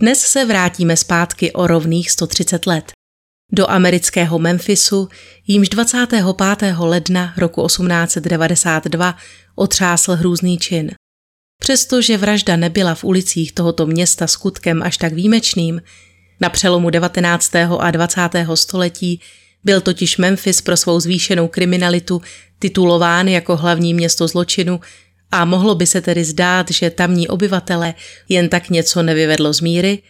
Dnes se vrátíme zpátky o rovných 130 let. Do amerického Memphisu, jímž 25. ledna roku 1892 otřásl hrůzný čin. Přestože vražda nebyla v ulicích tohoto města skutkem až tak výjimečným, na přelomu 19. a 20. století byl totiž Memphis pro svou zvýšenou kriminalitu titulován jako hlavní město zločinu a mohlo by se tedy zdát, že tamní obyvatele jen tak něco nevyvedlo z míry,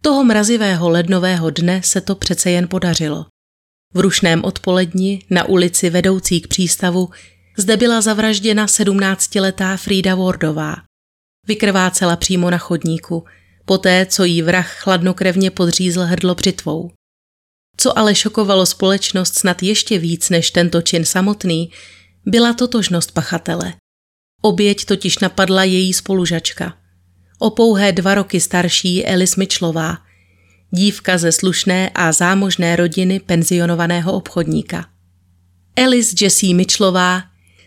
toho mrazivého lednového dne se to přece jen podařilo. V rušném odpoledni na ulici vedoucí k přístavu zde byla zavražděna sedmnáctiletá Frida Wardová. Vykrvácela přímo na chodníku, poté co jí vrah chladnokrevně podřízl hrdlo břitvou. Co ale šokovalo společnost snad ještě víc než tento čin samotný, byla totožnost pachatele. Oběť totiž napadla její spolužačka. O pouhé dva roky starší Elis Mitchellová, dívka ze slušné a zámožné rodiny penzionovaného obchodníka. Elis Jessie Mitchellová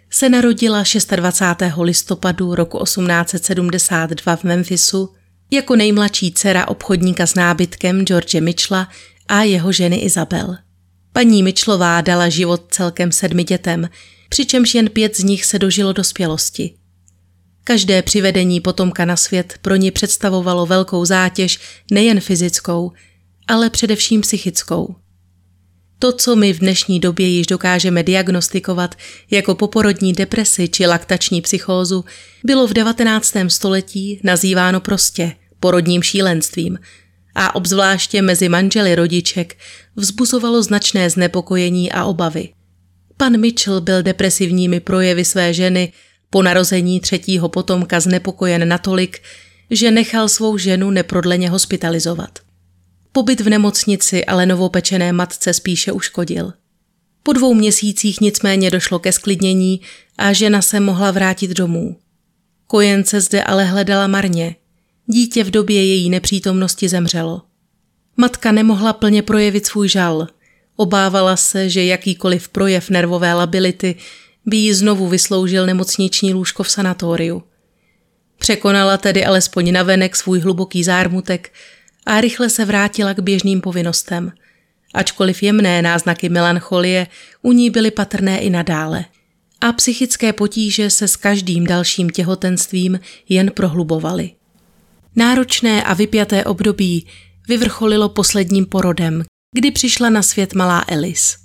se narodila 26. listopadu roku 1872 v Memphisu jako nejmladší dcera obchodníka s nábytkem George Mitchella a jeho ženy Izabel. Paní Mitchellová dala život celkem sedmi dětem, přičemž jen pět z nich se dožilo dospělosti. Každé přivedení potomka na svět pro ní představovalo velkou zátěž nejen fyzickou, ale především psychickou. To, co my v dnešní době již dokážeme diagnostikovat jako poporodní depresi či laktační psychózu, bylo v 19. století nazýváno prostě porodním šílenstvím a obzvláště mezi manželi rodiček vzbuzovalo značné znepokojení a obavy. Pan Mitchell byl depresivními projevy své ženy po narození třetího potomka znepokojen natolik, že nechal svou ženu neprodleně hospitalizovat. Pobyt v nemocnici ale novopečené matce spíše uškodil. Po dvou měsících nicméně došlo ke sklidnění a žena se mohla vrátit domů. Kojence zde ale hledala marně. Dítě v době její nepřítomnosti zemřelo. Matka nemohla plně projevit svůj žal – Obávala se, že jakýkoliv projev nervové lability by jí znovu vysloužil nemocniční lůžko v sanatoriu. Překonala tedy alespoň navenek svůj hluboký zármutek a rychle se vrátila k běžným povinnostem. Ačkoliv jemné náznaky melancholie u ní byly patrné i nadále. A psychické potíže se s každým dalším těhotenstvím jen prohlubovaly. Náročné a vypjaté období vyvrcholilo posledním porodem, kdy přišla na svět malá Elis.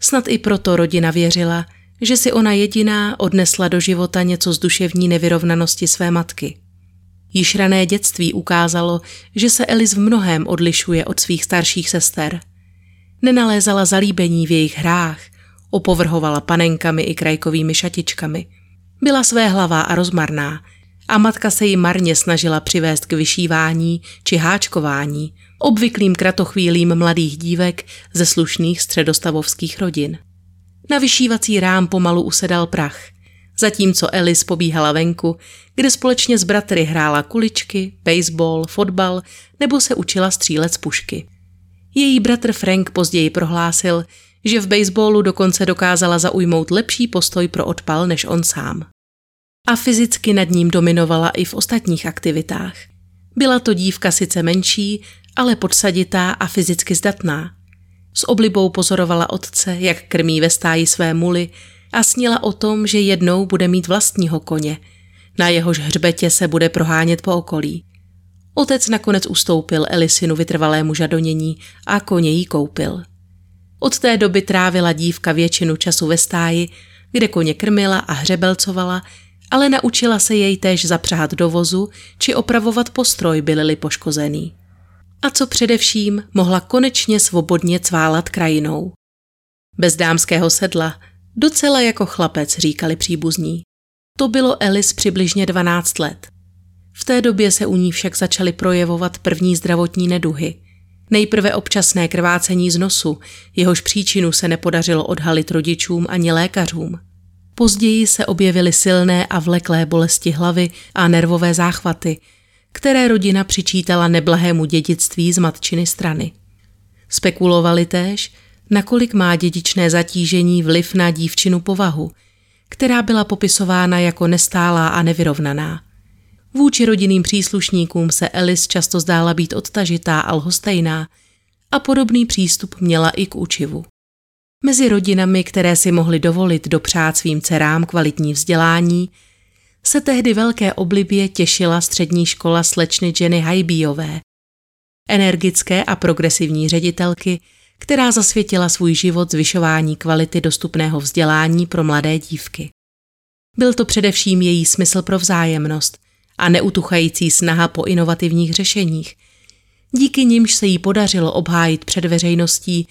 Snad i proto rodina věřila, že si ona jediná odnesla do života něco z duševní nevyrovnanosti své matky. Již rané dětství ukázalo, že se Elis v mnohém odlišuje od svých starších sester. Nenalézala zalíbení v jejich hrách, opovrhovala panenkami i krajkovými šatičkami. Byla své hlavá a rozmarná a matka se jí marně snažila přivést k vyšívání či háčkování, obvyklým kratochvílím mladých dívek ze slušných středostavovských rodin. Na vyšívací rám pomalu usedal prach, zatímco Alice pobíhala venku, kde společně s bratry hrála kuličky, baseball, fotbal nebo se učila střílet z pušky. Její bratr Frank později prohlásil, že v baseballu dokonce dokázala zaujmout lepší postoj pro odpal než on sám. A fyzicky nad ním dominovala i v ostatních aktivitách. Byla to dívka sice menší, ale podsaditá a fyzicky zdatná. S oblibou pozorovala otce, jak krmí ve stáji své muly a snila o tom, že jednou bude mít vlastního koně, na jehož hřbetě se bude prohánět po okolí. Otec nakonec ustoupil Elisinu vytrvalému žadonění a koně jí koupil. Od té doby trávila dívka většinu času ve stáji, kde koně krmila a hřebelcovala, ale naučila se jej též zapřát do vozu či opravovat postroj, byl-li poškozený a co především mohla konečně svobodně cválat krajinou. Bez dámského sedla, docela jako chlapec, říkali příbuzní. To bylo Elis přibližně 12 let. V té době se u ní však začaly projevovat první zdravotní neduhy. Nejprve občasné krvácení z nosu, jehož příčinu se nepodařilo odhalit rodičům ani lékařům. Později se objevily silné a vleklé bolesti hlavy a nervové záchvaty, které rodina přičítala neblahému dědictví z matčiny strany. Spekulovali též, nakolik má dědičné zatížení vliv na dívčinu povahu, která byla popisována jako nestálá a nevyrovnaná. Vůči rodinným příslušníkům se Alice často zdála být odtažitá a lhostejná a podobný přístup měla i k učivu. Mezi rodinami, které si mohly dovolit dopřát svým dcerám kvalitní vzdělání, se tehdy velké oblibě těšila střední škola slečny Jenny Hajbíjové, energické a progresivní ředitelky, která zasvětila svůj život zvyšování kvality dostupného vzdělání pro mladé dívky. Byl to především její smysl pro vzájemnost a neutuchající snaha po inovativních řešeních, díky nimž se jí podařilo obhájit před veřejností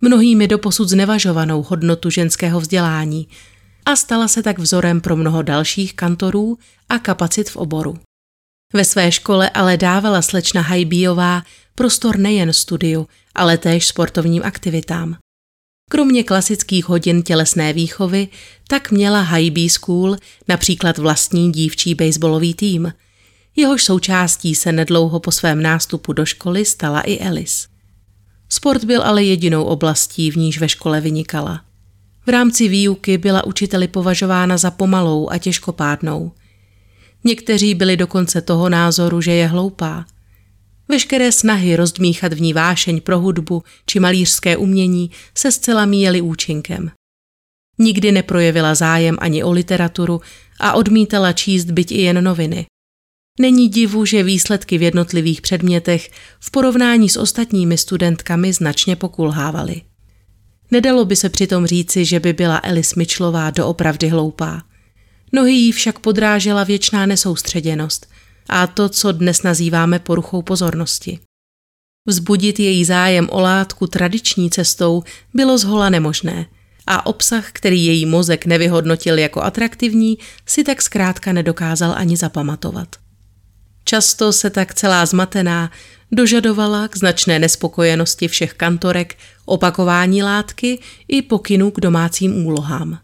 mnohými doposud znevažovanou hodnotu ženského vzdělání a stala se tak vzorem pro mnoho dalších kantorů a kapacit v oboru. Ve své škole ale dávala slečna Hajbíjová prostor nejen studiu, ale též sportovním aktivitám. Kromě klasických hodin tělesné výchovy, tak měla B School například vlastní dívčí baseballový tým. Jehož součástí se nedlouho po svém nástupu do školy stala i Alice. Sport byl ale jedinou oblastí, v níž ve škole vynikala. V rámci výuky byla učiteli považována za pomalou a těžkopádnou. Někteří byli dokonce toho názoru, že je hloupá – Veškeré snahy rozdmíchat v ní vášeň pro hudbu či malířské umění se zcela míjely účinkem. Nikdy neprojevila zájem ani o literaturu a odmítala číst byť i jen noviny. Není divu, že výsledky v jednotlivých předmětech v porovnání s ostatními studentkami značně pokulhávaly. Nedalo by se přitom říci, že by byla Alice Mitchellová doopravdy hloupá. Nohy jí však podrážela věčná nesoustředěnost – a to, co dnes nazýváme poruchou pozornosti. Vzbudit její zájem o látku tradiční cestou bylo zhola nemožné a obsah, který její mozek nevyhodnotil jako atraktivní, si tak zkrátka nedokázal ani zapamatovat. Často se tak celá zmatená dožadovala k značné nespokojenosti všech kantorek opakování látky i pokynu k domácím úlohám.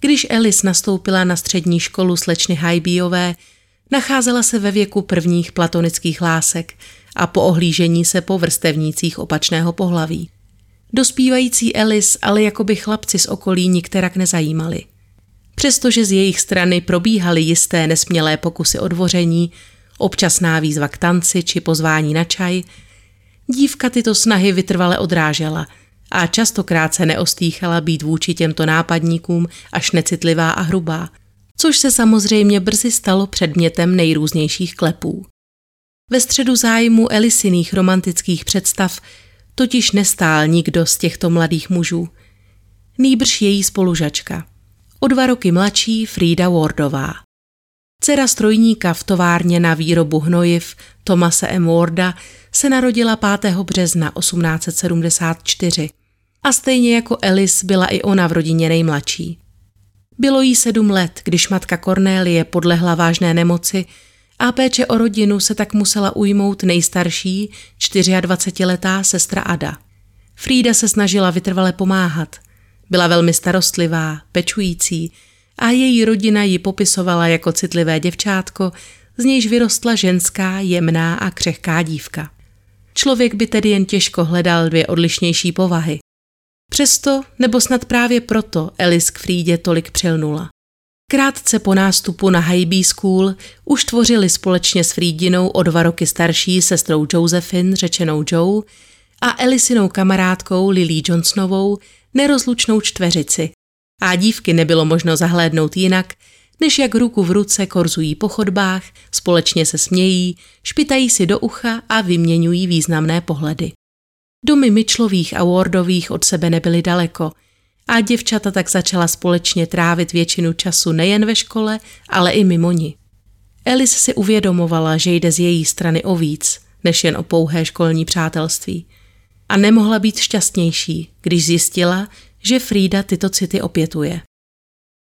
Když Alice nastoupila na střední školu slečny Hajbíjové, Nacházela se ve věku prvních platonických lásek a po ohlížení se po vrstevnících opačného pohlaví. Dospívající Alice ale jakoby chlapci z okolí nikterak nezajímali. Přestože z jejich strany probíhaly jisté nesmělé pokusy o dvoření, občasná výzva k tanci či pozvání na čaj, dívka tyto snahy vytrvale odrážela a častokrát se neostýchala být vůči těmto nápadníkům až necitlivá a hrubá – což se samozřejmě brzy stalo předmětem nejrůznějších klepů. Ve středu zájmu Elisiných romantických představ totiž nestál nikdo z těchto mladých mužů. Nýbrž její spolužačka, o dva roky mladší Frida Wardová. Dcera strojníka v továrně na výrobu hnojiv Tomase M. Warda se narodila 5. března 1874 a stejně jako Alice byla i ona v rodině nejmladší. Bylo jí sedm let, když matka Cornélie podlehla vážné nemoci a péče o rodinu se tak musela ujmout nejstarší, 24-letá sestra Ada. Frida se snažila vytrvale pomáhat. Byla velmi starostlivá, pečující a její rodina ji popisovala jako citlivé děvčátko, z nějž vyrostla ženská, jemná a křehká dívka. Člověk by tedy jen těžko hledal dvě odlišnější povahy. Přesto, nebo snad právě proto, Alice k Frídě tolik přilnula. Krátce po nástupu na High School už tvořili společně s Frídinou o dva roky starší sestrou Josephine, řečenou Joe, a Elisinou kamarádkou Lily Johnsonovou nerozlučnou čtveřici. A dívky nebylo možno zahlédnout jinak, než jak ruku v ruce korzují po chodbách, společně se smějí, špitají si do ucha a vyměňují významné pohledy. Domy Mitchellových a Wardových od sebe nebyly daleko a děvčata tak začala společně trávit většinu času nejen ve škole, ale i mimo ní. Alice si uvědomovala, že jde z její strany o víc, než jen o pouhé školní přátelství. A nemohla být šťastnější, když zjistila, že Frida tyto city opětuje.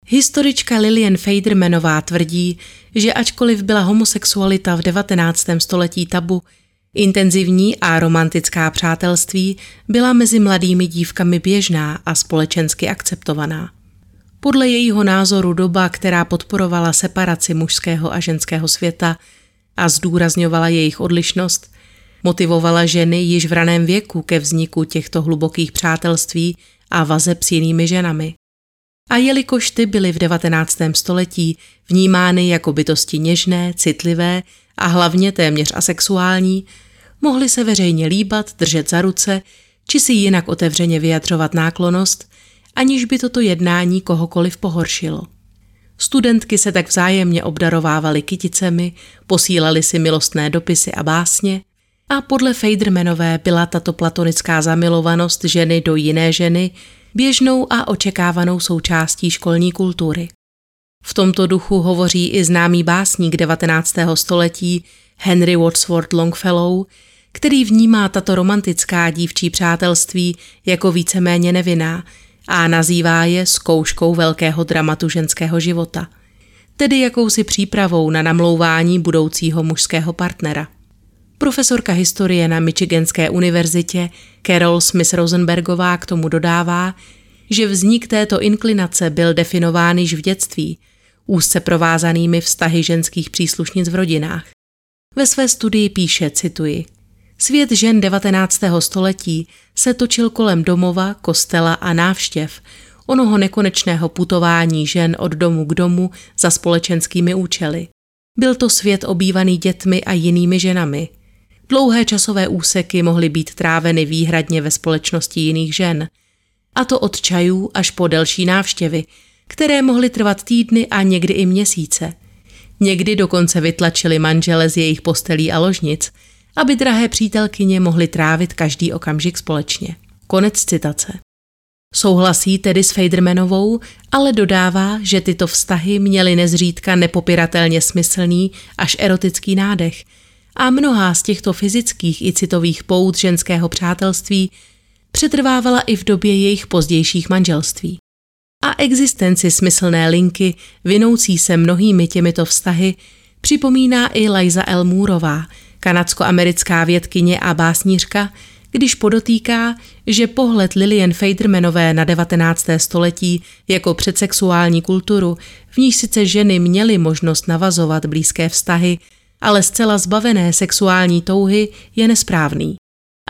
Historička Lillian Fadermanová tvrdí, že ačkoliv byla homosexualita v 19. století tabu, intenzivní a romantická přátelství byla mezi mladými dívkami běžná a společensky akceptovaná. Podle jejího názoru doba, která podporovala separaci mužského a ženského světa a zdůrazňovala jejich odlišnost, motivovala ženy již v raném věku ke vzniku těchto hlubokých přátelství a vazeb s jinými ženami. A jelikož ty byly v 19. století vnímány jako bytosti něžné, citlivé a hlavně téměř asexuální, mohly se veřejně líbat, držet za ruce, či si jinak otevřeně vyjadřovat náklonost, aniž by toto jednání kohokoliv pohoršilo. Studentky se tak vzájemně obdarovávaly kyticemi, posílali si milostné dopisy a básně a podle Fejdermenové byla tato platonická zamilovanost ženy do jiné ženy běžnou a očekávanou součástí školní kultury. V tomto duchu hovoří i známý básník 19. století Henry Wadsworth Longfellow, který vnímá tato romantická dívčí přátelství jako víceméně nevinná a nazývá je zkouškou velkého dramatu ženského života, tedy jakousi přípravou na namlouvání budoucího mužského partnera. Profesorka historie na Michiganské univerzitě Carol Smith Rosenbergová k tomu dodává, že vznik této inklinace byl definován již v dětství, úzce provázanými vztahy ženských příslušnic v rodinách. Ve své studii píše, cituji, Svět žen 19. století se točil kolem domova, kostela a návštěv, onoho nekonečného putování žen od domu k domu za společenskými účely. Byl to svět obývaný dětmi a jinými ženami. Dlouhé časové úseky mohly být tráveny výhradně ve společnosti jiných žen, a to od čajů až po delší návštěvy, které mohly trvat týdny a někdy i měsíce. Někdy dokonce vytlačili manžele z jejich postelí a ložnic, aby drahé přítelkyně mohly trávit každý okamžik společně. Konec citace. Souhlasí tedy s Fejdermanovou, ale dodává, že tyto vztahy měly nezřídka nepopiratelně smyslný až erotický nádech a mnohá z těchto fyzických i citových pout ženského přátelství přetrvávala i v době jejich pozdějších manželství. A existenci smyslné linky, vinoucí se mnohými těmito vztahy, připomíná i Liza L. Moorová, kanadsko-americká vědkyně a básnířka, když podotýká, že pohled Lillian Fadermanové na 19. století jako předsexuální kulturu, v níž sice ženy měly možnost navazovat blízké vztahy, ale zcela zbavené sexuální touhy, je nesprávný.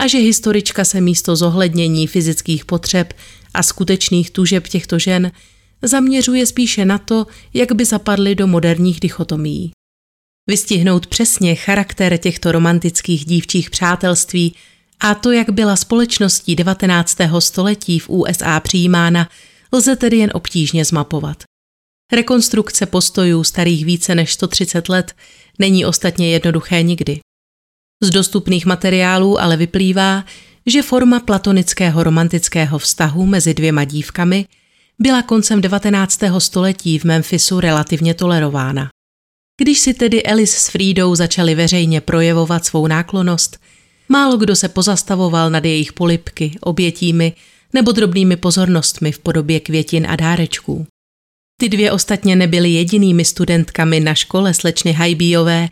A že historička se místo zohlednění fyzických potřeb a skutečných tužeb těchto žen zaměřuje spíše na to, jak by zapadly do moderních dichotomií. Vystihnout přesně charakter těchto romantických dívčích přátelství a to, jak byla společností 19. století v USA přijímána, lze tedy jen obtížně zmapovat. Rekonstrukce postojů starých více než 130 let není ostatně jednoduché nikdy. Z dostupných materiálů ale vyplývá, že forma platonického romantického vztahu mezi dvěma dívkami byla koncem 19. století v Memphisu relativně tolerována. Když si tedy Alice s Frídou začali veřejně projevovat svou náklonost, málo kdo se pozastavoval nad jejich polipky, obětími nebo drobnými pozornostmi v podobě květin a dárečků. Ty dvě ostatně nebyly jedinými studentkami na škole slečny Hajbíjové,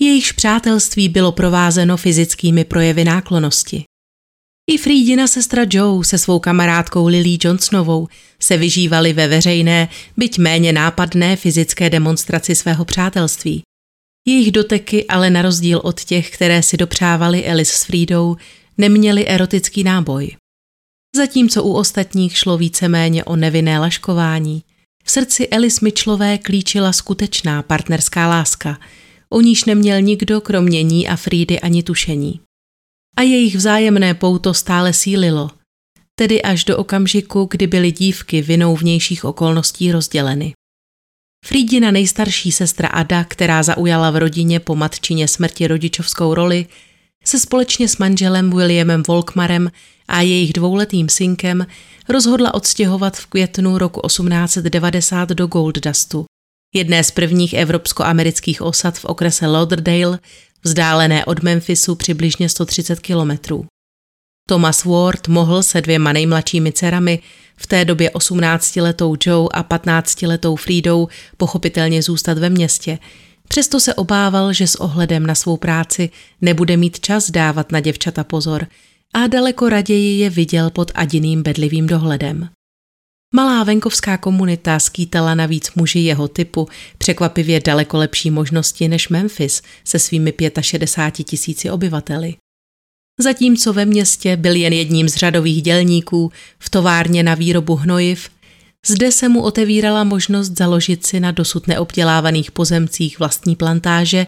jejichž přátelství bylo provázeno fyzickými projevy náklonosti. I Frídina sestra Joe se svou kamarádkou Lily Johnsonovou se vyžívali ve veřejné, byť méně nápadné fyzické demonstraci svého přátelství. Jejich doteky ale na rozdíl od těch, které si dopřávali Alice s Frídou, neměly erotický náboj. Zatímco u ostatních šlo víceméně o nevinné laškování, v srdci Alice Mitchellové klíčila skutečná partnerská láska, o níž neměl nikdo kromě ní a Frídy ani tušení. A jejich vzájemné pouto stále sílilo, tedy až do okamžiku, kdy byly dívky vinou vnějších okolností rozděleny. Frídina nejstarší sestra Ada, která zaujala v rodině po matčině smrti rodičovskou roli, se společně s manželem Williamem Volkmarem a jejich dvouletým synkem rozhodla odstěhovat v květnu roku 1890 do Gold Dustu, jedné z prvních evropsko-amerických osad v okrese Lauderdale, vzdálené od Memphisu přibližně 130 kilometrů. Thomas Ward mohl se dvěma nejmladšími dcerami, v té době 18-letou Joe a 15-letou Frídou, pochopitelně zůstat ve městě. Přesto se obával, že s ohledem na svou práci nebude mít čas dávat na děvčata pozor a daleko raději je viděl pod Adiným bedlivým dohledem. Malá venkovská komunita skýtala navíc muži jeho typu překvapivě daleko lepší možnosti než Memphis se svými 65 tisíci obyvateli. Zatímco ve městě byl jen jedním z řadových dělníků v továrně na výrobu hnojiv, zde se mu otevírala možnost založit si na dosud neobdělávaných pozemcích vlastní plantáže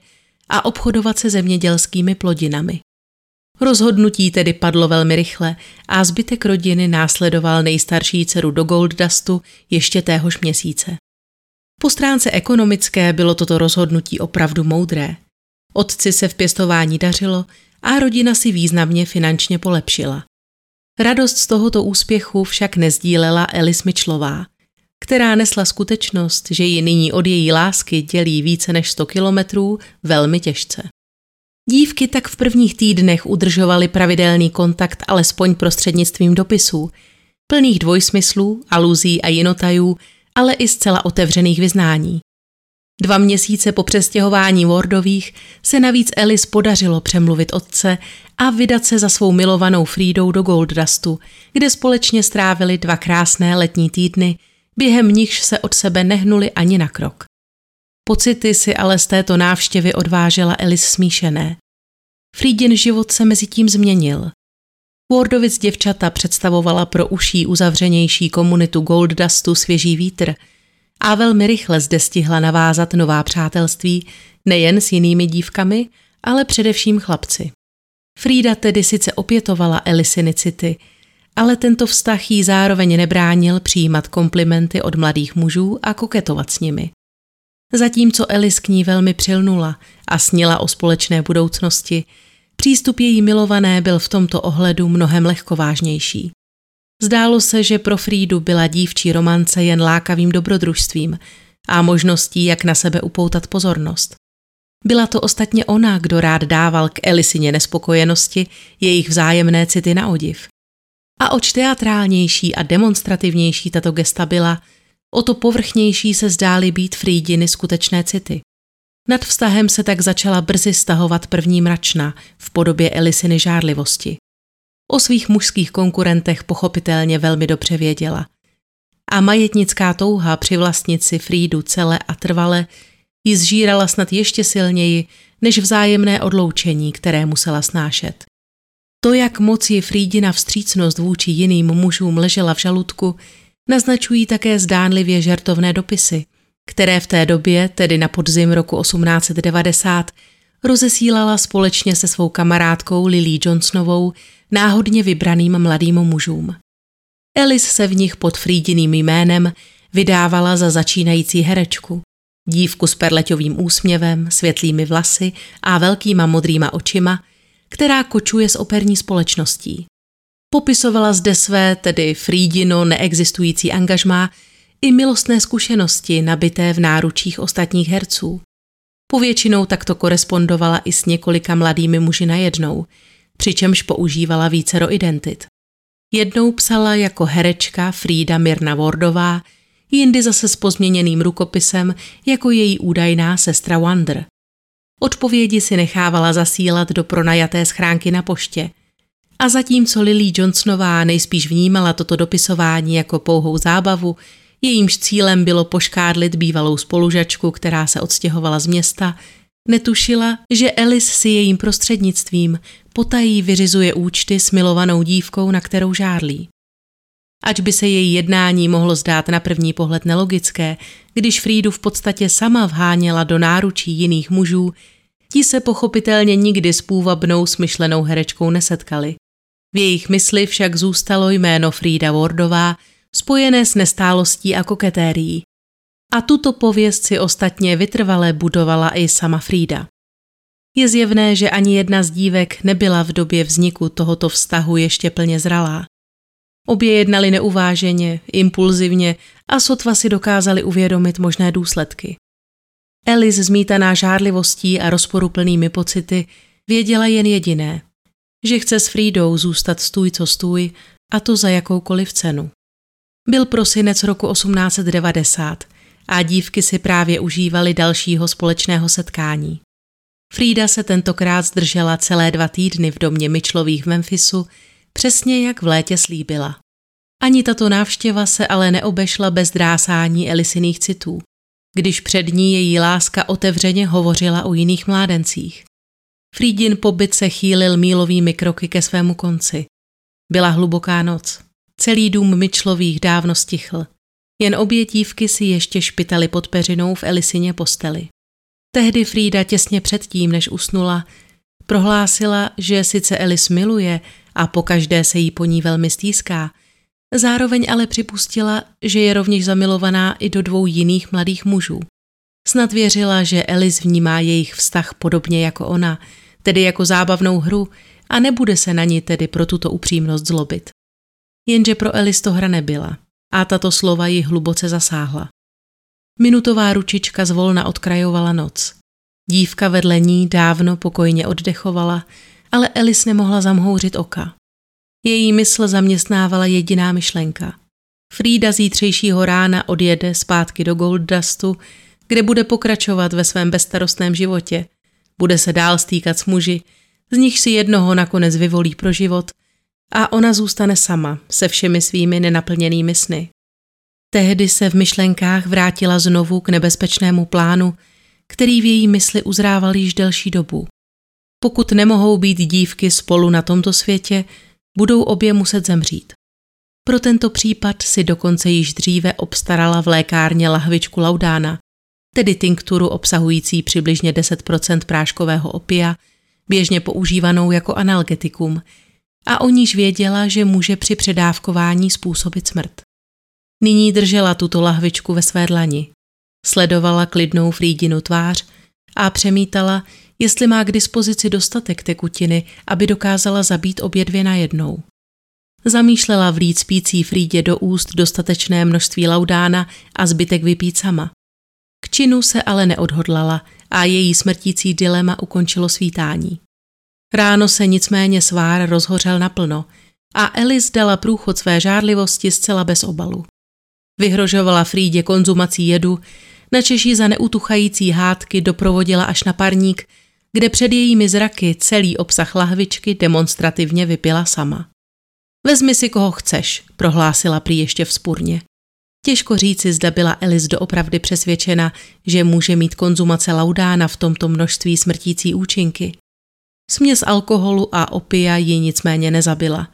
a obchodovat se zemědělskými plodinami. Rozhodnutí tedy padlo velmi rychle a zbytek rodiny následoval nejstarší dceru do Golddustu ještě téhož měsíce. Po stránce ekonomické bylo toto rozhodnutí opravdu moudré. Otci se v pěstování dařilo a rodina si významně finančně polepšila. Radost z tohoto úspěchu však nezdílela Elis Mitchellová, která nesla skutečnost, že ji nyní od její lásky dělí více než 100 kilometrů, velmi těžce. Dívky tak v prvních týdnech udržovaly pravidelný kontakt alespoň prostřednictvím dopisů, plných dvojsmyslů, aluzí a jinotajů, ale i zcela otevřených vyznání. Dva měsíce po přestěhování Wardových se navíc Alice podařilo přemluvit otce a vydat se za svou milovanou Frídou do Golddustu, kde společně strávili dva krásné letní týdny, během nichž se od sebe nehnuli ani na krok. Pocity si ale z této návštěvy odvážela Alice smíšené. Frídin život se mezi tím změnil. Wardovic děvčata představovala pro uší uzavřenější komunitu Golddustu svěží vítr – a velmi rychle zde stihla navázat nová přátelství nejen s jinými dívkami, ale především chlapci. Frida tedy sice opětovala Elisiny city, ale tento vztah jí zároveň nebránil přijímat komplimenty od mladých mužů a koketovat s nimi. Zatímco Elis k ní velmi přilnula a snila o společné budoucnosti, přístup její milované byl v tomto ohledu mnohem lehkovážnější. Zdálo se, že pro Frídu byla dívčí romance jen lákavým dobrodružstvím a možností, jak na sebe upoutat pozornost. Byla to ostatně ona, kdo rád dával k Elisině nespokojenosti jejich vzájemné city na odiv. A oč teatrálnější a demonstrativnější tato gesta byla, o to povrchnější se zdály být Frídiny skutečné city. Nad vztahem se tak začala brzy stahovat první mračna v podobě Elisiny žárlivosti. O svých mužských konkurentech pochopitelně velmi dobře věděla. A majetnická touha při vlastnici Frídu celé a trvale ji zžírala snad ještě silněji než vzájemné odloučení, které musela snášet. To, jak moc je Frídina vstřícnost vůči jiným mužům ležela v žaludku, naznačují také zdánlivě žertovné dopisy, které v té době, tedy na podzim roku 1890, rozesílala společně se svou kamarádkou Lily Johnsonovou náhodně vybraným mladým mužům. Alice se v nich pod Frídiným jménem vydávala za začínající herečku. Dívku s perleťovým úsměvem, světlými vlasy a velkýma modrýma očima, která kočuje s operní společností. Popisovala zde své, tedy Frídino neexistující angažmá, i milostné zkušenosti nabité v náručích ostatních herců. Povětšinou takto korespondovala i s několika mladými muži najednou, přičemž používala vícero identit. Jednou psala jako herečka Frida Mirna Wardová, jindy zase s pozměněným rukopisem jako její údajná sestra Wander. Odpovědi si nechávala zasílat do pronajaté schránky na poště. A zatímco Lily Johnsonová nejspíš vnímala toto dopisování jako pouhou zábavu, jejímž cílem bylo poškádlit bývalou spolužačku, která se odstěhovala z města, netušila, že Alice si jejím prostřednictvím potají vyřizuje účty s milovanou dívkou, na kterou žárlí. Ač by se její jednání mohlo zdát na první pohled nelogické, když Frídu v podstatě sama vháněla do náručí jiných mužů, ti se pochopitelně nikdy s půvabnou smyšlenou herečkou nesetkali. V jejich mysli však zůstalo jméno Frida Wardová, spojené s nestálostí a koketérií. A tuto pověst si ostatně vytrvale budovala i sama Frida. Je zjevné, že ani jedna z dívek nebyla v době vzniku tohoto vztahu ještě plně zralá. Obě jednali neuváženě, impulzivně a sotva si dokázali uvědomit možné důsledky. Alice zmítaná žádlivostí a rozporuplnými pocity věděla jen jediné. že chce s Frídou zůstat stůj co stůj a to za jakoukoliv cenu. Byl prosinec roku 1890 a dívky si právě užívaly dalšího společného setkání. Frida se tentokrát zdržela celé dva týdny v domě Myčlových v Memphisu, přesně jak v létě slíbila. Ani tato návštěva se ale neobešla bez drásání Elisiných citů, když před ní její láska otevřeně hovořila o jiných mládencích. Frídin pobyt se chýlil mílovými kroky ke svému konci. Byla hluboká noc. Celý dům Myčlových dávno stichl. Jen obě dívky si ještě špitali pod peřinou v Elisině posteli. Tehdy Frida těsně předtím, než usnula, prohlásila, že sice Elis miluje a pokaždé se jí po ní velmi stýská, zároveň ale připustila, že je rovněž zamilovaná i do dvou jiných mladých mužů. Snad věřila, že Elis vnímá jejich vztah podobně jako ona, tedy jako zábavnou hru a nebude se na ní tedy pro tuto upřímnost zlobit. Jenže pro Elis to hra nebyla a tato slova ji hluboce zasáhla. Minutová ručička zvolna odkrajovala noc. Dívka vedle ní dávno pokojně oddechovala, ale Elis nemohla zamhouřit oka. Její mysl zaměstnávala jediná myšlenka. Frida zítřejšího rána odjede zpátky do Golddustu, kde bude pokračovat ve svém bezstarostném životě. Bude se dál stýkat s muži, z nich si jednoho nakonec vyvolí pro život a ona zůstane sama se všemi svými nenaplněnými sny. Tehdy se v myšlenkách vrátila znovu k nebezpečnému plánu, který v její mysli uzrával již delší dobu. Pokud nemohou být dívky spolu na tomto světě, budou obě muset zemřít. Pro tento případ si dokonce již dříve obstarala v lékárně lahvičku laudána, tedy tinkturu obsahující přibližně 10% práškového opia, běžně používanou jako analgetikum, a o níž věděla, že může při předávkování způsobit smrt. Nyní držela tuto lahvičku ve své dlani. Sledovala klidnou Frídinu tvář a přemítala, jestli má k dispozici dostatek tekutiny, aby dokázala zabít obě dvě najednou. Zamýšlela vlít spící Frídě do úst dostatečné množství laudána a zbytek vypít sama. K činu se ale neodhodlala a její smrtící dilema ukončilo svítání. Ráno se nicméně svár rozhořel naplno a Elis dala průchod své žárlivosti zcela bez obalu. Vyhrožovala Frídě konzumací jedu, načež ji za neutuchající hádky doprovodila až na parník, kde před jejími zraky celý obsah lahvičky demonstrativně vypila sama. Vezmi si koho chceš, prohlásila prý ještě vzpurně. Těžko říci, zda byla Elis doopravdy přesvědčena, že může mít konzumace laudána v tomto množství smrtící účinky. Směs alkoholu a opia ji nicméně nezabila.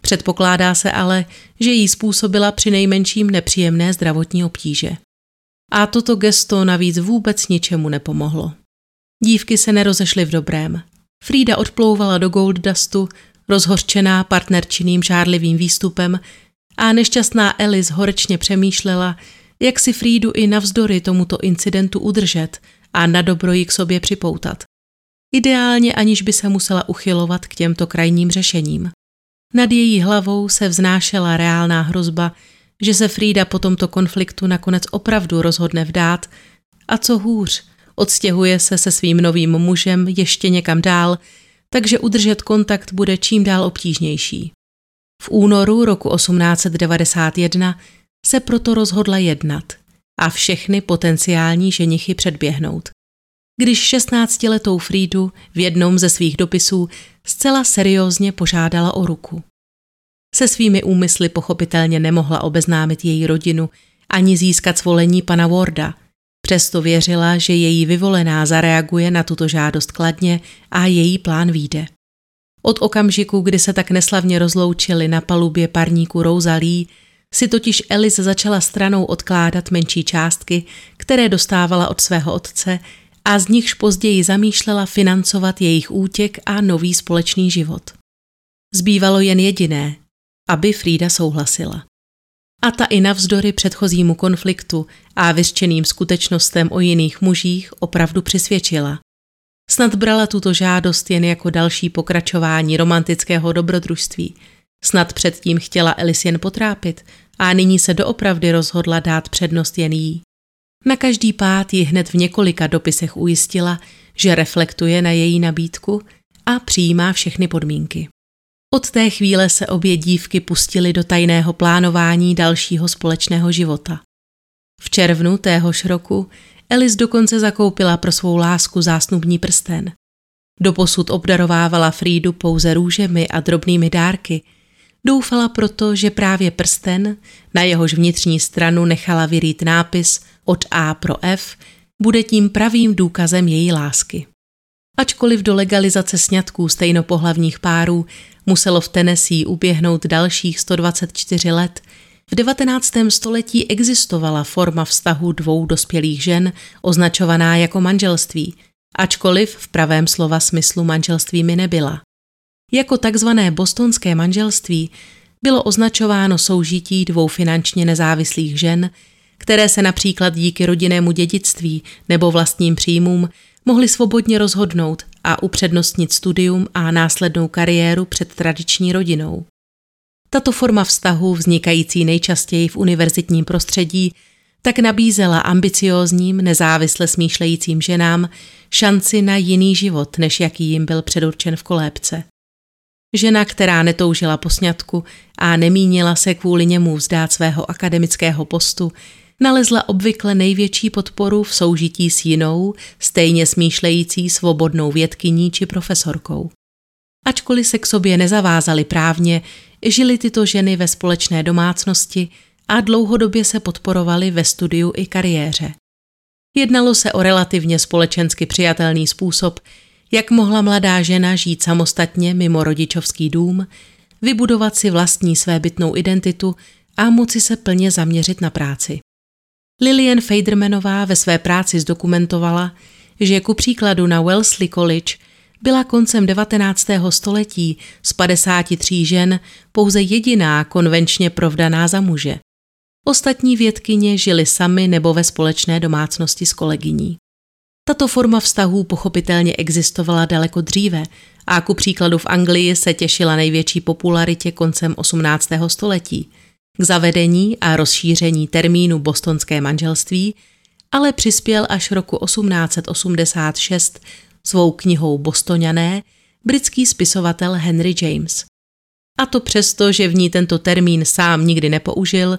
Předpokládá se ale, že jí způsobila při nejmenším nepříjemné zdravotní obtíže. A toto gesto navíc vůbec ničemu nepomohlo. Dívky se nerozešly v dobrém. Frida odplouvala do Golddustu, rozhořčená partnerčiným žárlivým výstupem a nešťastná Alice horečně přemýšlela, jak si Frídu i navzdory tomuto incidentu udržet a na dobro ji k sobě připoutat. Ideálně aniž by se musela uchylovat k těmto krajním řešením. Nad její hlavou se vznášela reálná hrozba, že se Frida po tomto konfliktu nakonec opravdu rozhodne vdát a co hůř, odstěhuje se se svým novým mužem ještě někam dál, takže udržet kontakt bude čím dál obtížnější. V únoru roku 1891 se proto rozhodla jednat a všechny potenciální ženichy předběhnout. Když 16-letou Frídu v jednom ze svých dopisů zcela seriózně požádala o ruku. Se svými úmysly pochopitelně nemohla obeznámit její rodinu ani získat svolení pana Warda. Přesto věřila, že její vyvolená zareaguje na tuto žádost kladně a její plán výjde. Od okamžiku, kdy se tak neslavně rozloučili na palubě parníku Rosalí, si totiž Alice začala stranou odkládat menší částky, které dostávala od svého otce a z nichž později zamýšlela financovat jejich útěk a nový společný život. Zbývalo jen jediné, aby Frida souhlasila. A ta i navzdory předchozímu konfliktu a vyřčeným skutečnostem o jiných mužích opravdu přisvědčila. Snad brala tuto žádost jen jako další pokračování romantického dobrodružství. Snad předtím chtěla Elis jen potrápit a nyní se doopravdy rozhodla dát přednost jen jí. Na každý pád ji hned v několika dopisech ujistila, že reflektuje na její nabídku a přijímá všechny podmínky. Od té chvíle se obě dívky pustily do tajného plánování dalšího společného života. V červnu téhož roku Alice dokonce zakoupila pro svou lásku zásnubní prsten. Doposud obdarovávala Frídu pouze růžemi a drobnými dárky. Doufala proto, že právě prsten, na jehož vnitřní stranu nechala vyrít nápis od A pro F, bude tím pravým důkazem její lásky. Ačkoliv do legalizace sňatků stejnopohlavních párů muselo v Tennessee uběhnout dalších 124 let, v 19. století existovala forma vztahu dvou dospělých žen označovaná jako manželství, ačkoliv v pravém slova smyslu manželství mi nebyla. Jako takzvané bostonské manželství bylo označováno soužití dvou finančně nezávislých žen, které se například díky rodinnému dědictví nebo vlastním příjmům mohli svobodně rozhodnout a upřednostnit studium a následnou kariéru před tradiční rodinou. Tato forma vztahu, vznikající nejčastěji v univerzitním prostředí, tak nabízela ambiciózním, nezávisle smýšlejícím ženám šanci na jiný život, než jaký jim byl předurčen v kolébce. Žena, která netoužila po sňatku a nemínila se kvůli němu vzdát svého akademického postu, nalezla obvykle největší podporu v soužití s jinou, stejně smýšlející svobodnou vědkyní či profesorkou. Ačkoliv se k sobě nezavázali právně, žili tyto ženy ve společné domácnosti a dlouhodobě se podporovali ve studiu i kariéře. Jednalo se o relativně společensky přijatelný způsob, jak mohla mladá žena žít samostatně mimo rodičovský dům, vybudovat si vlastní svébytnou identitu a moci se plně zaměřit na práci. Lillian Fadermanová ve své práci zdokumentovala, že ku příkladu na Wellesley College byla koncem 19. století z 53 žen pouze jediná konvenčně provdaná za muže. Ostatní vědkyně žily sami nebo ve společné domácnosti s kolegyní. Tato forma vztahů pochopitelně existovala daleko dříve a ku příkladu v Anglii se těšila největší popularitě koncem 18. století – k zavedení a rozšíření termínu bostonské manželství ale přispěl až roku 1886 svou knihou Bostoniané britský spisovatel Henry James. A to přesto, že v ní tento termín sám nikdy nepoužil,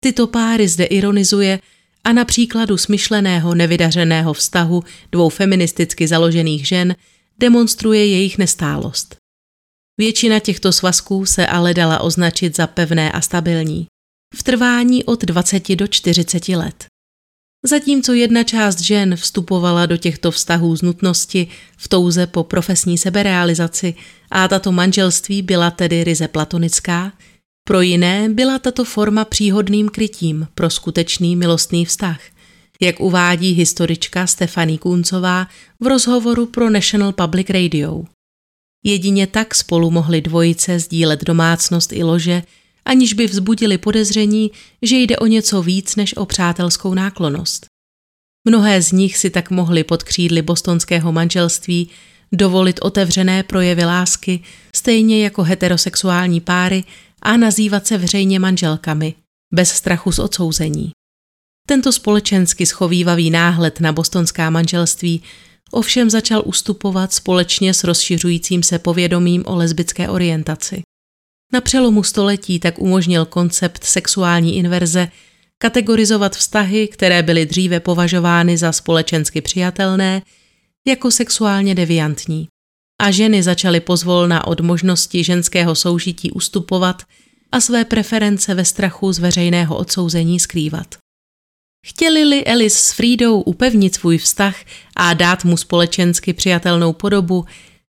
tyto páry zde ironizuje a na příkladu smyšleného nevydařeného vztahu dvou feministicky založených žen demonstruje jejich nestálost. Většina těchto svazků se ale dala označit za pevné a stabilní. V trvání od 20 do 40 let. Zatímco jedna část žen vstupovala do těchto vztahů z nutnosti v touze po profesní seberealizaci a tato manželství byla tedy ryze platonická, pro jiné byla tato forma příhodným krytím pro skutečný milostný vztah, jak uvádí historička Stefanie Kůncová v rozhovoru pro National Public Radio. Jedině tak spolu mohly dvojice sdílet domácnost i lože, aniž by vzbudili podezření, že jde o něco víc než o přátelskou náklonost. Mnohé z nich si tak mohli pod křídly bostonského manželství dovolit otevřené projevy lásky, stejně jako heterosexuální páry a nazývat se veřejně manželkami, bez strachu z odsouzení. Tento společensky schovývavý náhled na bostonská manželství ovšem začal ustupovat společně s rozšiřujícím se povědomím o lesbické orientaci. Na přelomu století tak umožnil koncept sexuální inverze kategorizovat vztahy, které byly dříve považovány za společensky přijatelné, jako sexuálně deviantní. A ženy začaly pozvolna od možnosti ženského soužití ustupovat a své preference ve strachu z veřejného odsouzení skrývat. Chtěli-li Alice s Frídou upevnit svůj vztah a dát mu společensky přijatelnou podobu,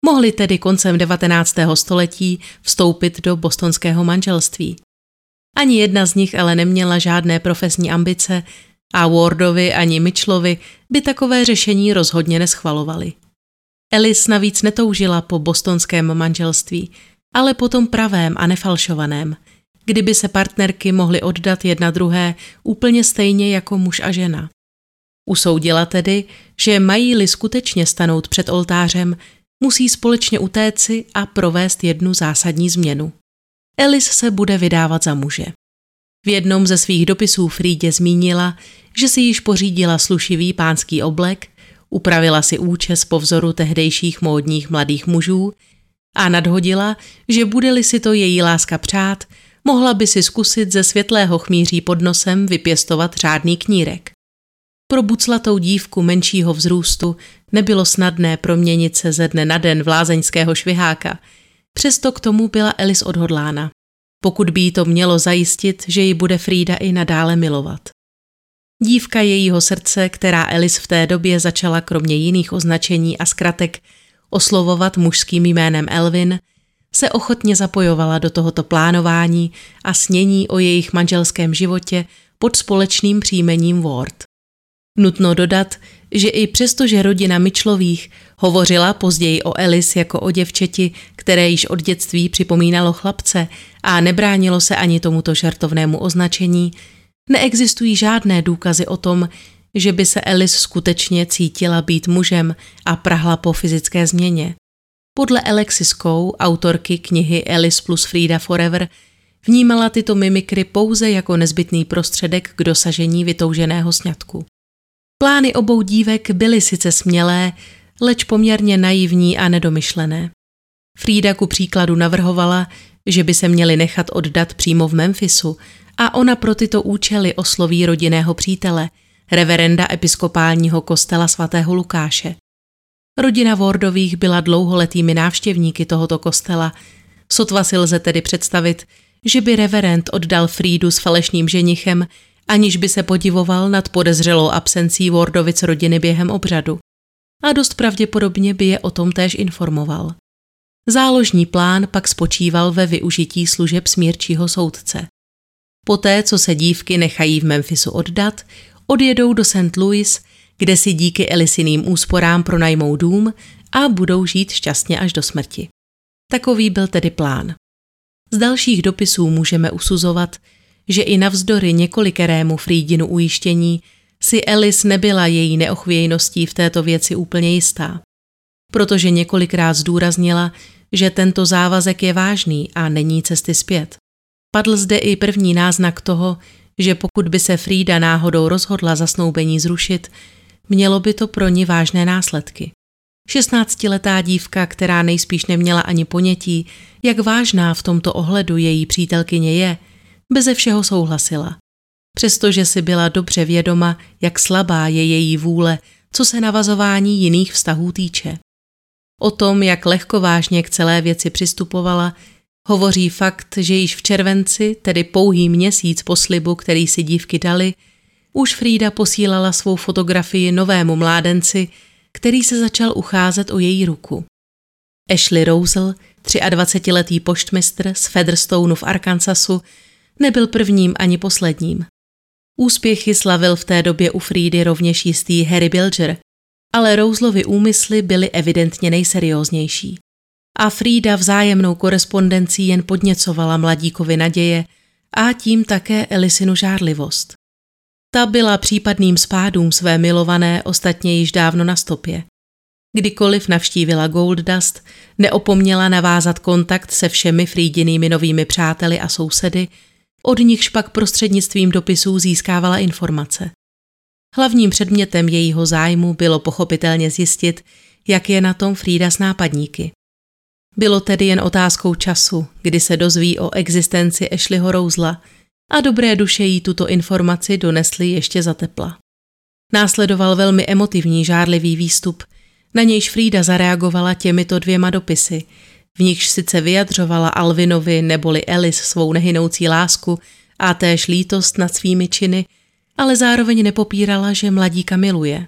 mohli tedy koncem 19. století vstoupit do bostonského manželství. Ani jedna z nich ale neměla žádné profesní ambice a Wardovi ani Mitchellovi by takové řešení rozhodně neschvalovali. Alice navíc netoužila po bostonském manželství, ale po tom pravém a nefalšovaném – kdyby se partnerky mohly oddat jedna druhé úplně stejně jako muž a žena. Usoudila tedy, že mají-li skutečně stanout před oltářem, musí společně utéci a provést jednu zásadní změnu. Elis se bude vydávat za muže. V jednom ze svých dopisů Frídě zmínila, že si již pořídila slušivý pánský oblek, upravila si účes po vzoru tehdejších módních mladých mužů a nadhodila, že bude-li si to její láska přát, mohla by si zkusit ze světlého chmíří pod nosem vypěstovat řádný knírek. Pro buclatou dívku menšího vzrůstu nebylo snadné proměnit se ze dne na den v lázeňského šviháka, přesto k tomu byla Elis odhodlána, pokud by jí to mělo zajistit, že ji bude Frida i nadále milovat. Dívka jejího srdce, která Elis v té době začala kromě jiných označení a zkratek oslovovat mužským jménem Elvin, se ochotně zapojovala do tohoto plánování a snění o jejich manželském životě pod společným příjmením Ward. Nutno dodat, že i přesto, že rodina Mitchellových hovořila později o Elis jako o děvčeti, které již od dětství připomínalo chlapce a nebránilo se ani tomuto žartovnému označení, neexistují žádné důkazy o tom, že by se Elis skutečně cítila být mužem a prahla po fyzické změně. Podle Alexis Coe, autorky knihy Alice plus Frida Forever, vnímala tyto mimikry pouze jako nezbytný prostředek k dosažení vytouženého sňatku. Plány obou dívek byly sice smělé, leč poměrně naivní a nedomyšlené. Frida ku příkladu navrhovala, že by se měli nechat oddat přímo v Memphisu a ona pro tyto účely osloví rodinného přítele, reverenda episkopálního kostela svatého Lukáše. Rodina Wardových byla dlouholetými návštěvníky tohoto kostela. Sotva si lze tedy představit, že by reverend oddal Frídu s falešným ženichem, aniž by se podivoval nad podezřelou absencí Wardovic rodiny během obřadu. A dost pravděpodobně by je o tom též informoval. Záložní plán pak spočíval ve využití služeb smírčího soudce. Poté, co se dívky nechají v Memphisu oddat, odjedou do St. Louis, kde si díky Elisiným úsporám pronajmou dům a budou žít šťastně až do smrti. Takový byl tedy plán. Z dalších dopisů můžeme usuzovat, že i navzdory několikerému Frídinu ujištění si Elis nebyla její neochvějností v této věci úplně jistá. Protože několikrát zdůraznila, že tento závazek je vážný a není cesty zpět. Padl zde i první náznak toho, že pokud by se Frida náhodou rozhodla zasnoubení zrušit, mělo by to pro ní vážné následky. 16-letá dívka, která nejspíš neměla ani ponětí, jak vážná v tomto ohledu její přítelkyně je, beze všeho souhlasila. Přestože si byla dobře vědoma, jak slabá je její vůle, co se navazování jiných vztahů týče. O tom, jak lehkovážně k celé věci přistupovala, hovoří fakt, že již v červenci, tedy pouhý měsíc po slibu, který si dívky dali, už Frida posílala svou fotografii novému mládenci, který se začal ucházet o její ruku. Ashley Rosel, 23-letý poštmistr z Featherstone v Arkansasu, nebyl prvním ani posledním. Úspěchy slavil v té době u Fridy rovněž jistý Harry Bilger, ale Roselovy úmysly byly evidentně nejserióznější. A Frida vzájemnou korespondencí jen podněcovala mladíkovi naděje a tím také Elisinu žárlivost. Ta byla případným spádům své milované ostatně již dávno na stopě. Kdykoliv navštívila Gold Dust, neopomněla navázat kontakt se všemi Frídinými novými přáteli a sousedy, od nichž pak prostřednictvím dopisů získávala informace. Hlavním předmětem jejího zájmu bylo pochopitelně zjistit, jak je na tom Frida s nápadníky. Bylo tedy jen otázkou času, kdy se dozví o existenci Ashleyho Rouzla – a dobré duše jí tuto informaci donesly ještě za tepla. Následoval velmi emotivní žárlivý výstup, na nějž Frida zareagovala těmito dvěma dopisy, v nichž sice vyjadřovala Alvinovi neboli Elis svou nehynoucí lásku a též lítost nad svými činy, ale zároveň nepopírala, že mladíka miluje.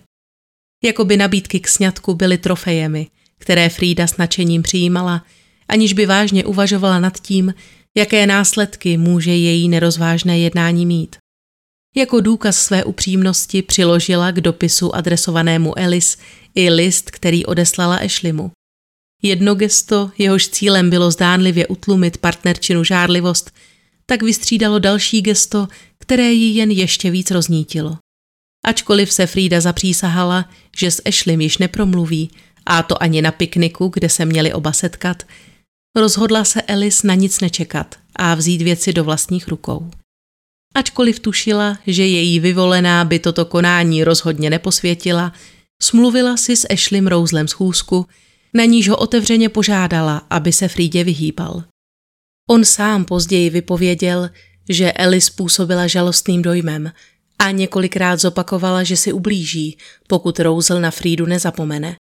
Jakoby nabídky k sňatku byly trofejemi, které Frida s nadšením přijímala, aniž by vážně uvažovala nad tím, jaké následky může její nerozvážné jednání mít. Jako důkaz své upřímnosti přiložila k dopisu adresovanému Elis i list, který odeslala Ashleymu. Jedno gesto, jehož cílem bylo zdánlivě utlumit partnerčinu žárlivost, tak vystřídalo další gesto, které ji jen ještě víc roznítilo. Ačkoliv se Frida zapřísahala, že s Ashleym již nepromluví, a to ani na pikniku, kde se měli oba setkat, Rozhodla se Elis na nic nečekat a vzít věci do vlastních rukou. Ačkoliv tušila, že její vyvolená by toto konání rozhodně neposvětila, Smluvila si s Ashlem Rouzlem schůzku, na níž ho otevřeně požádala, aby se Frídě vyhýbal. On sám později vypověděl, že Ellie způsobila žalostným dojmem a několikrát zopakovala, že si ublíží, pokud Rouzl na Frídu nezapomene.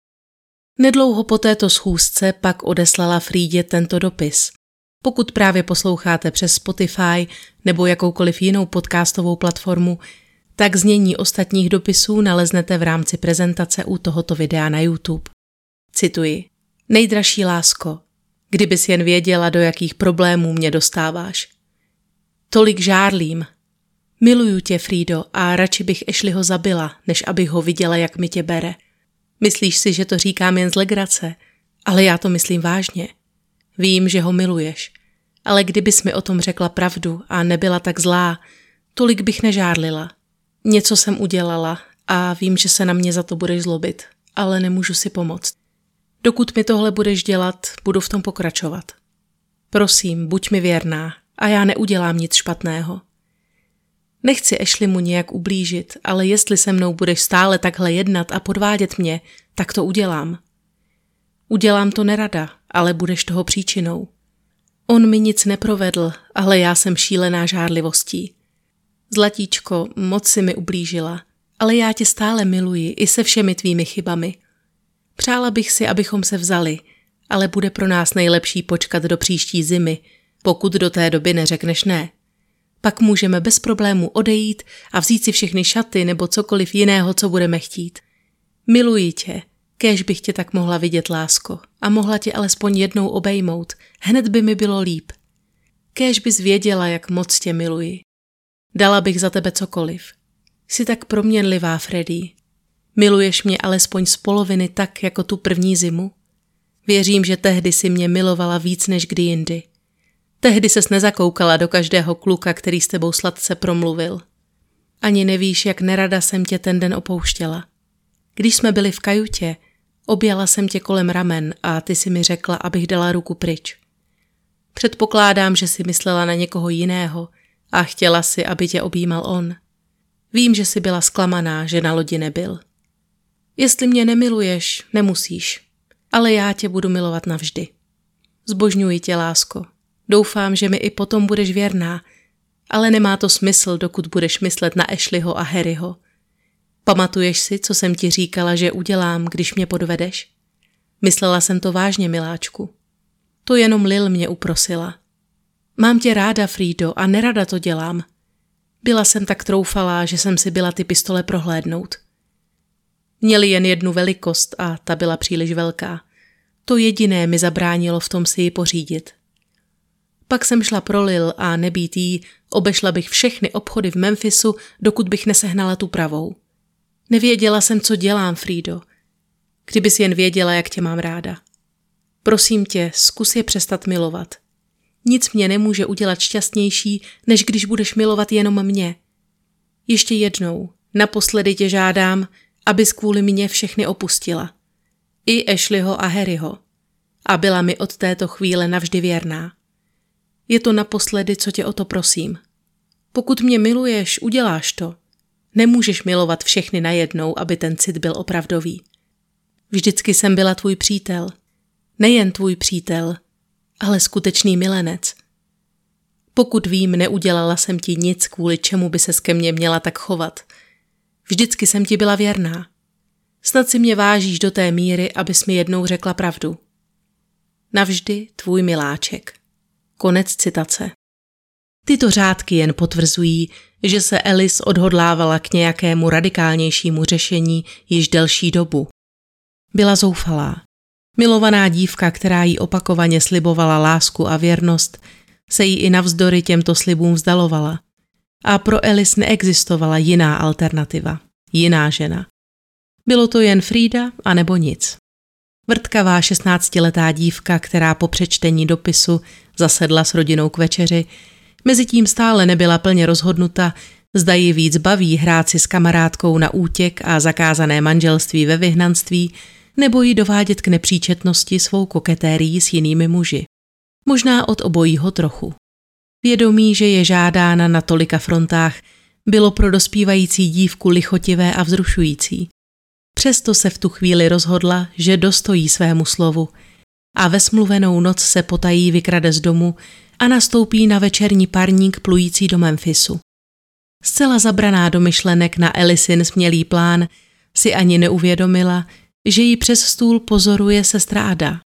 Nedlouho po této schůzce pak odeslala Frídě tento dopis. Pokud právě posloucháte přes Spotify nebo jakoukoliv jinou podcastovou platformu, tak znění ostatních dopisů naleznete v rámci prezentace u tohoto videa na YouTube. Cituji. Nejdražší lásko, kdybys jen věděla, do jakých problémů mě dostáváš. Tolik žárlím. Miluju tě, Frido, a radši bych Ešliho zabila, než abych ho viděla, jak mi tě bere. Myslíš si, že to říkám jen z legrace, ale já to myslím vážně. Vím, že ho miluješ, ale kdybys mi o tom řekla pravdu a nebyla tak zlá, tolik bych nežárlila. Něco jsem udělala a vím, že se na mě za to budeš zlobit, ale nemůžu si pomoct. Dokud mi tohle budeš dělat, budu v tom pokračovat. Prosím, buď mi věrná a já neudělám nic špatného. Nechci Ashley mu nějak ublížit, ale jestli se mnou budeš stále takhle jednat a podvádět mě, tak to udělám. Udělám to nerada, ale budeš toho příčinou. On mi nic neprovedl, ale já jsem šílená žárlivostí. Zlatíčko, moc si mi ublížila, ale já tě stále miluji i se všemi tvými chybami. Přála bych si, abychom se vzali, ale bude pro nás nejlepší počkat do příští zimy, pokud do té doby neřekneš ne. Pak můžeme bez problémů odejít a vzít si všechny šaty nebo cokoliv jiného, co budeme chtít. Miluji tě, kéž bych tě tak mohla vidět, lásko, a mohla tě alespoň jednou obejmout, hned by mi bylo líp. Kéž bys věděla, jak moc tě miluji. Dala bych za tebe cokoliv. Jsi tak proměnlivá, Freddy. Miluješ mě alespoň z poloviny tak, jako tu první zimu? Věřím, že tehdy si mě milovala víc než kdy jindy. Tehdy ses nezakoukala do každého kluka, který s tebou sladce promluvil. Ani nevíš, jak nerada jsem tě ten den opouštěla. Když jsme byli v kajutě, objala jsem tě kolem ramen a ty si mi řekla, abych dala ruku pryč. Předpokládám, že si myslela na někoho jiného a chtěla si, aby tě objímal on. Vím, že jsi byla zklamaná, že na lodi nebyl. Jestli mě nemiluješ, nemusíš, ale já tě budu milovat navždy. Zbožňuji tě, lásko. Doufám, že mi i potom budeš věrná, ale nemá to smysl, dokud budeš myslet na Ashleyho a Harryho. Pamatuješ si, co jsem ti říkala, že udělám, když mě podvedeš? Myslela jsem to vážně, miláčku. To jenom Lil mě uprosila. Mám tě ráda, Frido, a nerada to dělám. Byla jsem tak troufalá, že jsem si byla ty pistole prohlédnout. Měli jen jednu velikost a ta byla příliš velká. To jediné mi zabránilo v tom si ji pořídit. Pak jsem šla pro Lil a nebýt jí, obešla bych všechny obchody v Memphisu, dokud bych nesehnala tu pravou. Nevěděla jsem, co dělám, Frido. Kdybys jen věděla, jak tě mám ráda. Prosím tě, zkus je přestat milovat. Nic mě nemůže udělat šťastnější, než když budeš milovat jenom mě. Ještě jednou, naposledy tě žádám, abys kvůli mě všechny opustila. I Ashleyho a Harryho. A byla mi od této chvíle navždy věrná. Je to naposledy, co tě o to prosím. Pokud mě miluješ, uděláš to. Nemůžeš milovat všechny najednou, aby ten cit byl opravdový. Vždycky jsem byla tvůj přítel. Nejen tvůj přítel, ale skutečný milenec. Pokud vím, neudělala jsem ti nic, kvůli čemu by se ke mně měla tak chovat. Vždycky jsem ti byla věrná. Snad si mě vážíš do té míry, abys mi jednou řekla pravdu. Navždy tvůj miláček. Konec citace. Tyto řádky jen potvrzují, že se Alice odhodlávala k nějakému radikálnějšímu řešení již delší dobu. Byla zoufalá. Milovaná dívka, která jí opakovaně slibovala lásku a věrnost, se jí i navzdory těmto slibům vzdalovala. A pro Alice neexistovala jiná alternativa, jiná žena. Bylo to jen Frida a nebo nic. Vrtkavá šestnáctiletá dívka, která po přečtení dopisu zasedla s rodinou k večeři, mezitím stále nebyla plně rozhodnuta, zda ji víc baví hrát si s kamarádkou na útěk a zakázané manželství ve vyhnanství, nebo ji dovádět k nepříčetnosti svou koketérií s jinými muži. Možná od obojího trochu. Vědomí, že je žádána na tolika frontách, bylo pro dospívající dívku lichotivé a vzrušující. Přesto se v tu chvíli rozhodla, že dostojí svému slovu a ve smluvenou noc se potají vykrade z domu a nastoupí na večerní parník plující do Memphisu. Zcela zabraná do myšlenek na Elisin smělý plán, si ani neuvědomila, že ji přes stůl pozoruje sestra Ada.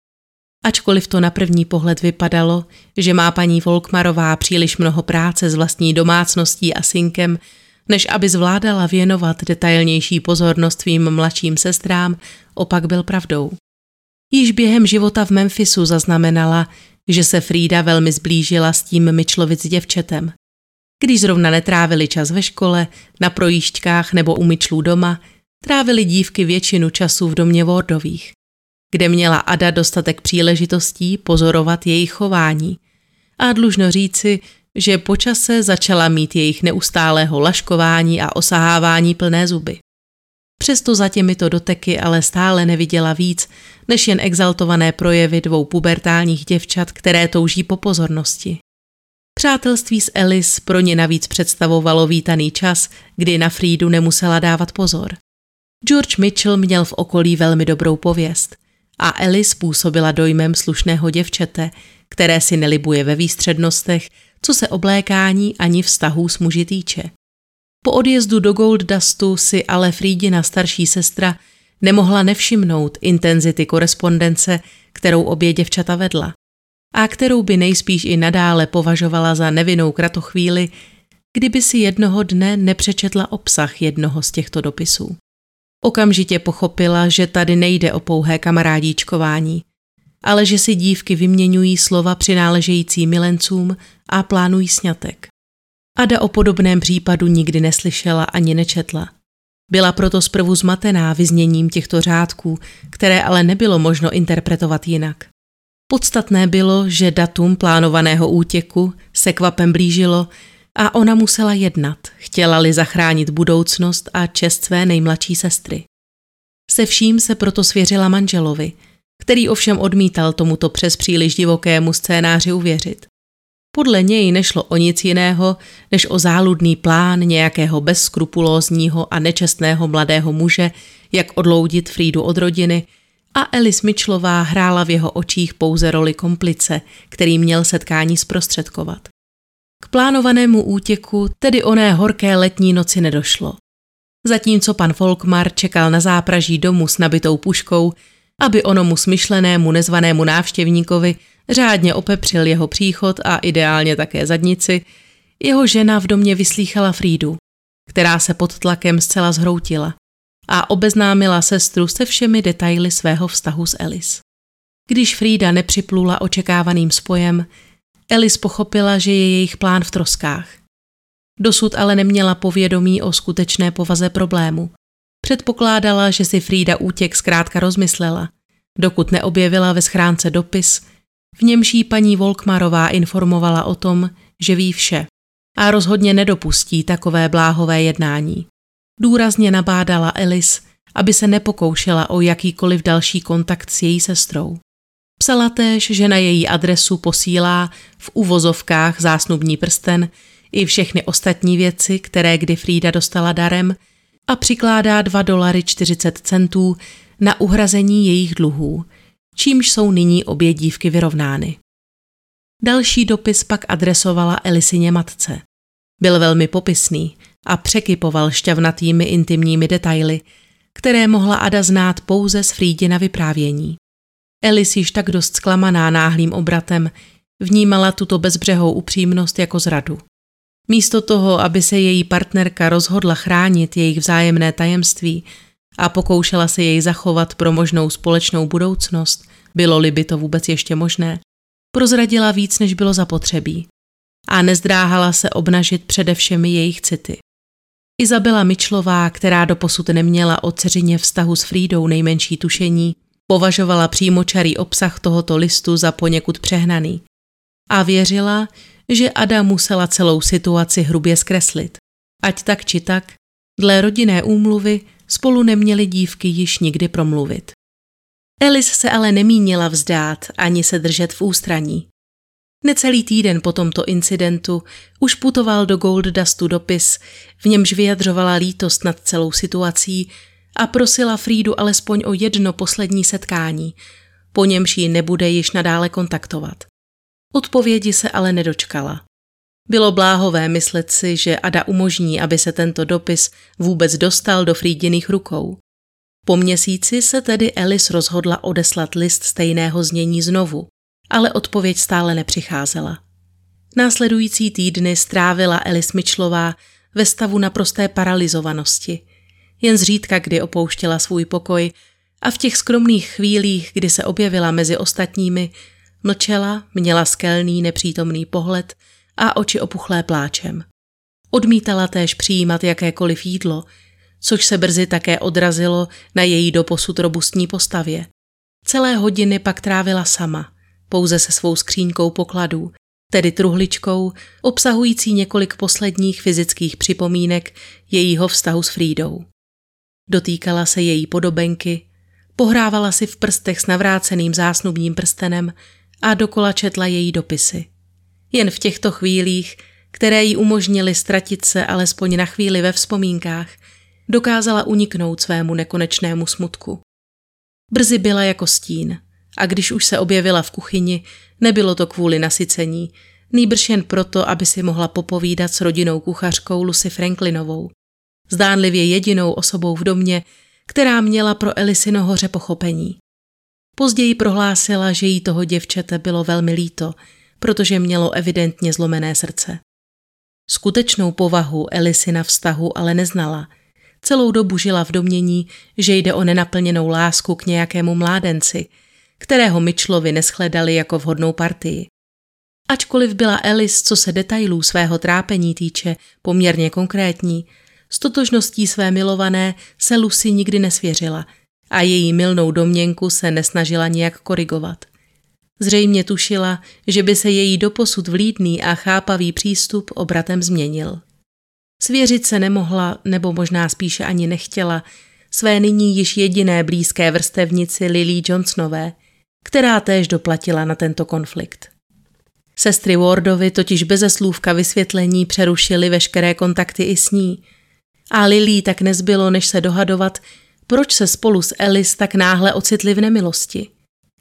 Ačkoliv to na první pohled vypadalo, že má paní Volkmarová příliš mnoho práce s vlastní domácností a synkem, než aby zvládala věnovat detailnější pozornost svým mladším sestrám, opak byl pravdou. Již během života v Memphisu zaznamenala, že se Frida velmi zblížila s tím Myčlovic děvčetem. Když zrovna netrávili čas ve škole, na projížďkách nebo u Myčlů doma, trávili dívky většinu času v domě Wardových, kde měla Ada dostatek příležitostí pozorovat jejich chování. A dlužno říci, že počase začala mít jejich neustálého laškování a osahávání plné zuby. Přesto za těmito doteky ale stále neviděla víc, než jen exaltované projevy dvou pubertálních děvčat, které touží po pozornosti. Přátelství s Alice pro ně navíc představovalo vítaný čas, kdy na Frídu nemusela dávat pozor. George Mitchell měl v okolí velmi dobrou pověst a Alice působila dojmem slušného děvčete, které si nelibuje ve výstřednostech, co se oblékání ani vztahů s muži týče. Po odjezdu do Gold Dustu si ale Frídina starší sestra nemohla nevšimnout intenzity korespondence, kterou obě děvčata vedla a kterou by nejspíš i nadále považovala za nevinnou kratochvíli, kdyby si jednoho dne nepřečetla obsah jednoho z těchto dopisů. Okamžitě pochopila, že tady nejde o pouhé kamarádíčkování, ale že si dívky vyměňují slova přináležející milencům a plánují sňatek. Ada o podobném případu nikdy neslyšela ani nečetla. Byla proto zprvu zmatená vyzněním těchto řádků, které ale nebylo možno interpretovat jinak. Podstatné bylo, že datum plánovaného útěku se kvapem blížilo a ona musela jednat, chtěla-li zachránit budoucnost a čest své nejmladší sestry. Se vším se proto svěřila manželovi, který ovšem odmítal tomuto přes příliš divokému scénáři uvěřit. Podle něj nešlo o nic jiného, než o záludný plán nějakého bezskrupulózního a nečestného mladého muže, jak odloudit Frídu od rodiny, a Elis Mitchellová hrála v jeho očích pouze roli komplice, který měl setkání zprostředkovat. K plánovanému útěku tedy oné horké letní noci nedošlo. Zatímco pan Folkmar čekal na zápraží domu s nabitou puškou, aby onomu smyšlenému nezvanému návštěvníkovi řádně opepřil jeho příchod a ideálně také zadnici, jeho žena v domě vyslýchala Frídu, která se pod tlakem zcela zhroutila a obeznámila sestru se všemi detaily svého vztahu s Elis. Když Frida nepřiplula očekávaným spojem, Elis pochopila, že je jejich plán v troskách. Dosud ale neměla povědomí o skutečné povaze problému. Předpokládala, že si Frida útěk zkrátka rozmyslela, dokud neobjevila ve schránce dopis, v němž jí paní Volkmarová informovala o tom, že ví vše a rozhodně nedopustí takové bláhové jednání. Důrazně nabádala Elis, aby se nepokoušela o jakýkoliv další kontakt s její sestrou. Psala též, že na její adresu posílá v uvozovkách zásnubní prsten i všechny ostatní věci, které kdy Frida dostala darem a přikládá 2 dolary 40 centů na uhrazení jejich dluhů, čímž jsou nyní obě dívky vyrovnány. Další dopis pak adresovala Elisině matce. Byl velmi popisný a překypoval šťavnatými intimními detaily, které mohla Ada znát pouze z Frídina vyprávění. Elis již tak dost zklamaná náhlým obratem vnímala tuto bezbřehou upřímnost jako zradu. Místo toho, aby se její partnerka rozhodla chránit jejich vzájemné tajemství a pokoušela se jej zachovat pro možnou společnou budoucnost, bylo-li by to vůbec ještě možné, prozradila víc, než bylo zapotřebí a nezdráhala se obnažit především jejich city. Izabela Mičlová, která doposud neměla o dceřině vztahu s Frídou nejmenší tušení, považovala přímočarý obsah tohoto listu za poněkud přehnaný a věřila, že Ada musela celou situaci hrubě zkreslit. Ať tak či tak, dle rodinné úmluvy spolu neměly dívky již nikdy promluvit. Elis se ale nemínila vzdát ani se držet v ústraní. Necelý týden po tomto incidentu už putoval do Gold Dustu dopis, v němž vyjadřovala lítost nad celou situací a prosila Frídu alespoň o jedno poslední setkání, po němž ji nebude již nadále kontaktovat. Odpovědi se ale nedočkala. Bylo bláhové myslet si, že Ada umožní, aby se tento dopis vůbec dostal do Frídiných rukou. Po měsíci se tedy Elis rozhodla odeslat list stejného znění znovu, ale odpověď stále nepřicházela. Následující týdny strávila Elis Mitchellová ve stavu naprosté paralizovanosti. Jen zřídka kdy opouštěla svůj pokoj a v těch skromných chvílích, kdy se objevila mezi ostatními, mlčela, měla skelný nepřítomný pohled a oči opuchlé pláčem. Odmítala též přijímat jakékoliv jídlo, což se brzy také odrazilo na její doposud robustní postavě. Celé hodiny pak trávila sama, pouze se svou skříňkou pokladů, tedy truhličkou, obsahující několik posledních fyzických připomínek jejího vztahu s Frídou. Dotýkala se její podobenky, pohrávala si v prstech s navráceným zásnubním prstenem a dokola četla její dopisy. Jen v těchto chvílích, které jí umožnily ztratit se alespoň na chvíli ve vzpomínkách, dokázala uniknout svému nekonečnému smutku. Brzy byla jako stín a když už se objevila v kuchyni, nebylo to kvůli nasycení, nýbrž jen proto, aby si mohla popovídat s rodinou kuchařkou Lucy Franklinovou, zdánlivě jedinou osobou v domě, která měla pro Elisino hoře pochopení. Později prohlásila, že jí toho děvčete bylo velmi líto, protože mělo evidentně zlomené srdce. Skutečnou povahu Elisina vztahu ale neznala. Celou dobu žila v domění, že jde o nenaplněnou lásku k nějakému mládenci, kterého Mitchellovi neschledali jako vhodnou partii. Ačkoliv byla Elis, co se detailů svého trápení týče, poměrně konkrétní, s totožností své milované se Lucy nikdy nesvěřila a její milnou domněnku se nesnažila nijak korigovat. Zřejmě tušila, že by se její doposud vlídný a chápavý přístup obratem změnil. Svěřit se nemohla, nebo možná spíše ani nechtěla, své nyní již jediné blízké vrstevnici Lily Johnsonové, která též doplatila na tento konflikt. Sestry Wardovi totiž beze slůvka vysvětlení přerušily veškeré kontakty i s ní – a Lily tak nezbylo, než se dohadovat, proč se spolu s Alice tak náhle ocitli v nemilosti.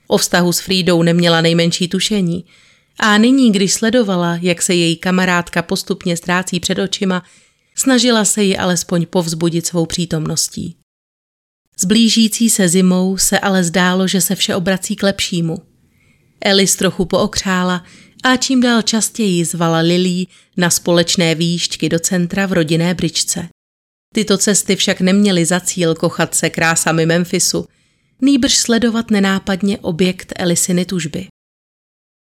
O vztahu s Frídou neměla nejmenší tušení a nyní, když sledovala, jak se její kamarádka postupně ztrácí před očima, snažila se ji alespoň povzbudit svou přítomností. S blížící se zimou se ale zdálo, že se vše obrací k lepšímu. Alice trochu pookřála a čím dál častěji zvala Lily na společné výšťky do centra v rodinné bričce. Tyto cesty však neměly za cíl kochat se krásami Memphisu, nýbrž sledovat nenápadně objekt Elisiny tužby.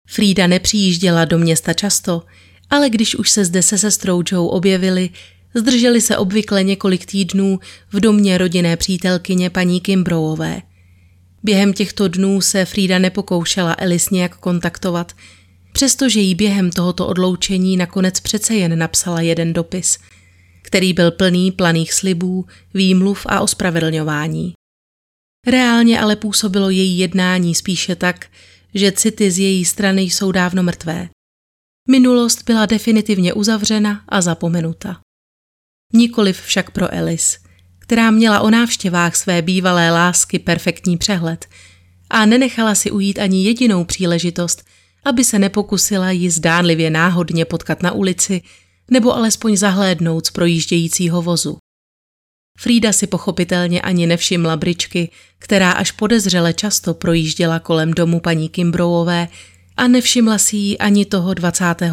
Frida nepřijížděla do města často, ale když už se zde se sestrou Joe objevili, zdrželi se obvykle několik týdnů v domě rodinné přítelkyně paní Kimbrowové. Během těchto dnů se Frida nepokoušela Elis nějak kontaktovat, přestože jí během tohoto odloučení nakonec přece jen napsala jeden dopis – který byl plný planých slibů, výmluv a ospravedlňování. Reálně ale působilo její jednání spíše tak, že city z její strany jsou dávno mrtvé. Minulost byla definitivně uzavřena a zapomenuta. Nikoliv však pro Elis, která měla o návštěvách své bývalé lásky perfektní přehled a nenechala si ujít ani jedinou příležitost, aby se nepokusila ji zdánlivě náhodně potkat na ulici nebo alespoň zahlédnout z projíždějícího vozu. Frida si pochopitelně ani nevšimla bričky, která až podezřele často projížděla kolem domu paní Kimbrowové a nevšimla si ji ani toho 25.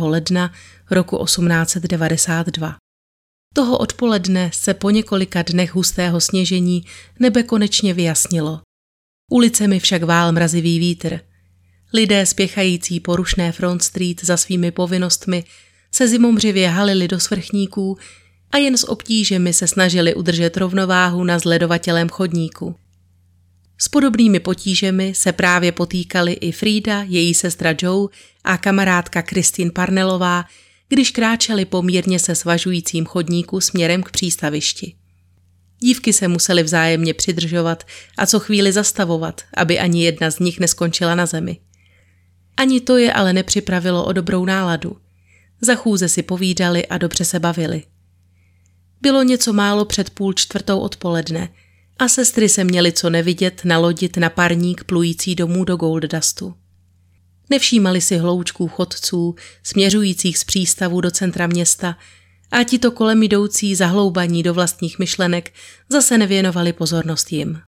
ledna roku 1892. Toho odpoledne se po několika dnech hustého sněžení nebe konečně vyjasnilo. Ulicemi však vál mrazivý vítr. Lidé spěchající po rušné Front Street za svými povinnostmi se zimomřivě halili do svrchníků a jen s obtížemi se snažili udržet rovnováhu na zledovatělém chodníku. S podobnými potížemi se právě potýkali i Frida, její sestra Joe a kamarádka Kristin Parnelová, když kráčeli pomírně se svažujícím chodníku směrem k přístavišti. Dívky se musely vzájemně přidržovat a co chvíli zastavovat, aby ani jedna z nich neskončila na zemi. Ani to je ale nepřipravilo o dobrou náladu. Za chůze si povídali a dobře se bavili. Bylo něco málo před půl čtvrtou odpoledne a sestry se měly co nevidět nalodit na parník plující domů do Golddustu. Nevšímali si hloučků chodců, směřujících z přístavu do centra města a ti to kolem jdoucí zahloubaní do vlastních myšlenek zase nevěnovali pozornost jim.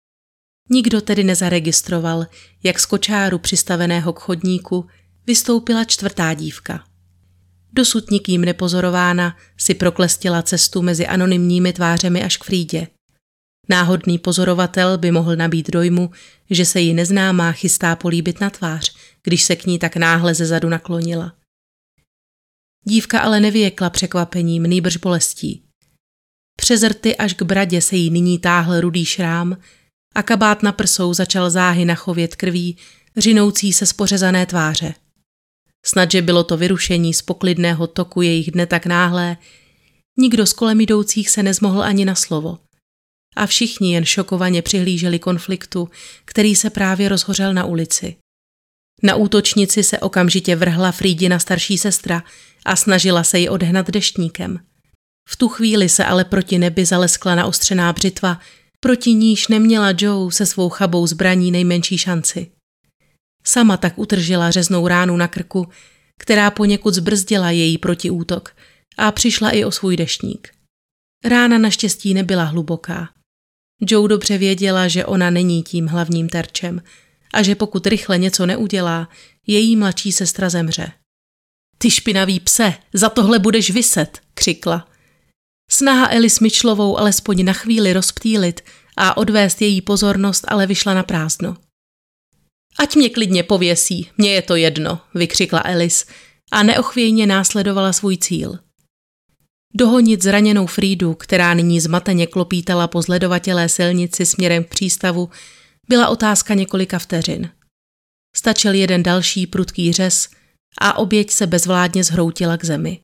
Nikdo tedy nezaregistroval, jak z kočáru přistaveného k chodníku vystoupila čtvrtá dívka. Dosud nikým nepozorována si proklestila cestu mezi anonymními tvářemi až k Frídě. Náhodný pozorovatel by mohl nabít dojmu, že se jí neznámá chystá políbit na tvář, když se k ní tak náhle ze zadu naklonila. Dívka ale nevyjekla překvapením, nýbrž bolestí. Přes rty až k bradě se jí nyní táhl rudý šrám a kabát na prsou začal záhy nachovět krví, řinoucí se z pořezané tváře. Snadže bylo to vyrušení z poklidného toku jejich dne tak náhlé, nikdo z kolem jdoucích se nezmohl ani na slovo. A všichni jen šokovaně přihlíželi konfliktu, který se právě rozhořel na ulici. Na útočnici se okamžitě vrhla Frídina starší sestra a snažila se ji odhnat deštníkem. V tu chvíli se ale proti nebi zaleskla naostřená břitva, proti níž neměla Joe se svou chabou zbraní nejmenší šanci. Sama tak utržila řeznou ránu na krku, která poněkud zbrzdila její protiútok a přišla i o svůj deštník. Rána naštěstí nebyla hluboká. Joe dobře věděla, že ona není tím hlavním terčem a že pokud rychle něco neudělá, její mladší sestra zemře. Ty špinavý pse, za tohle budeš vyset, křikla. Snaha Elis Mitchellovou alespoň na chvíli rozptýlit a odvést její pozornost ale vyšla na prázdno. Ať mě klidně pověsí, mně je to jedno, vykřikla Elis a neochvějně následovala svůj cíl. Dohonit zraněnou Frídu, která nyní zmateně klopítala po zledovatělé silnici směrem k přístavu, byla otázka několika vteřin. Stačil jeden další prudký řez a oběť se bezvládně zhroutila k zemi.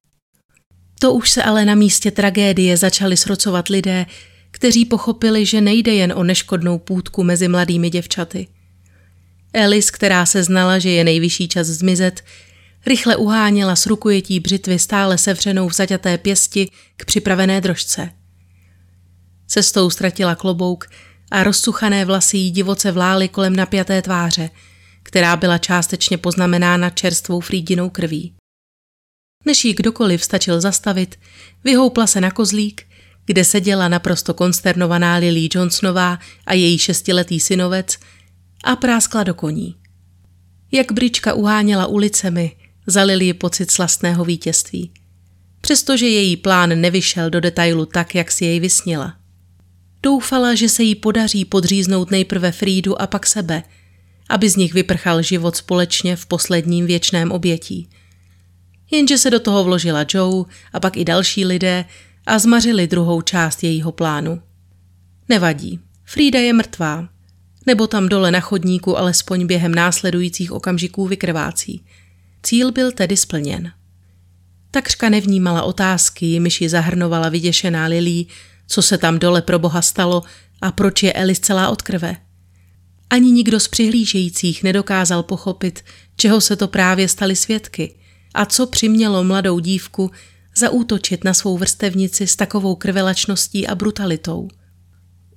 To už se ale na místě tragédie začali srocovat lidé, kteří pochopili, že nejde jen o neškodnou půdku mezi mladými děvčaty. Elis, která se znala, že je nejvyšší čas zmizet, rychle uháněla s rukojetí břitvy stále sevřenou v zaťaté pěsti k připravené drožce. Cestou ztratila klobouk a rozsuchané vlasy jí divoce vlály kolem napjaté tváře, která byla částečně poznamenána čerstvou Frídinou krví. Než jí kdokoliv stačil zastavit, vyhoupla se na kozlík, kde seděla naprosto konsternovaná Lily Johnsonová a její šestiletý synovec a práskla do koní. Jak brička uháněla ulicemi, zalil ji pocit slastného vítězství. Přestože její plán nevyšel do detailu tak, jak si jej vysnila. Doufala, že se jí podaří podříznout nejprve Frídu a pak sebe, aby z nich vyprchal život společně v posledním věčném obětí. Jenže se do toho vložila Joe a pak i další lidé a zmařili druhou část jejího plánu. Nevadí, Frida je mrtvá, nebo tam dole na chodníku alespoň během následujících okamžiků vykrvácí. Cíl byl tedy splněn. Takřka nevnímala otázky, jimiž ji zahrnovala vyděšená Lilí, co se tam dole pro boha stalo a proč je Elis celá od krve. Ani nikdo z přihlížejících nedokázal pochopit, čeho se to právě stali svědky a co přimělo mladou dívku zaútočit na svou vrstevnici s takovou krvelačností a brutalitou.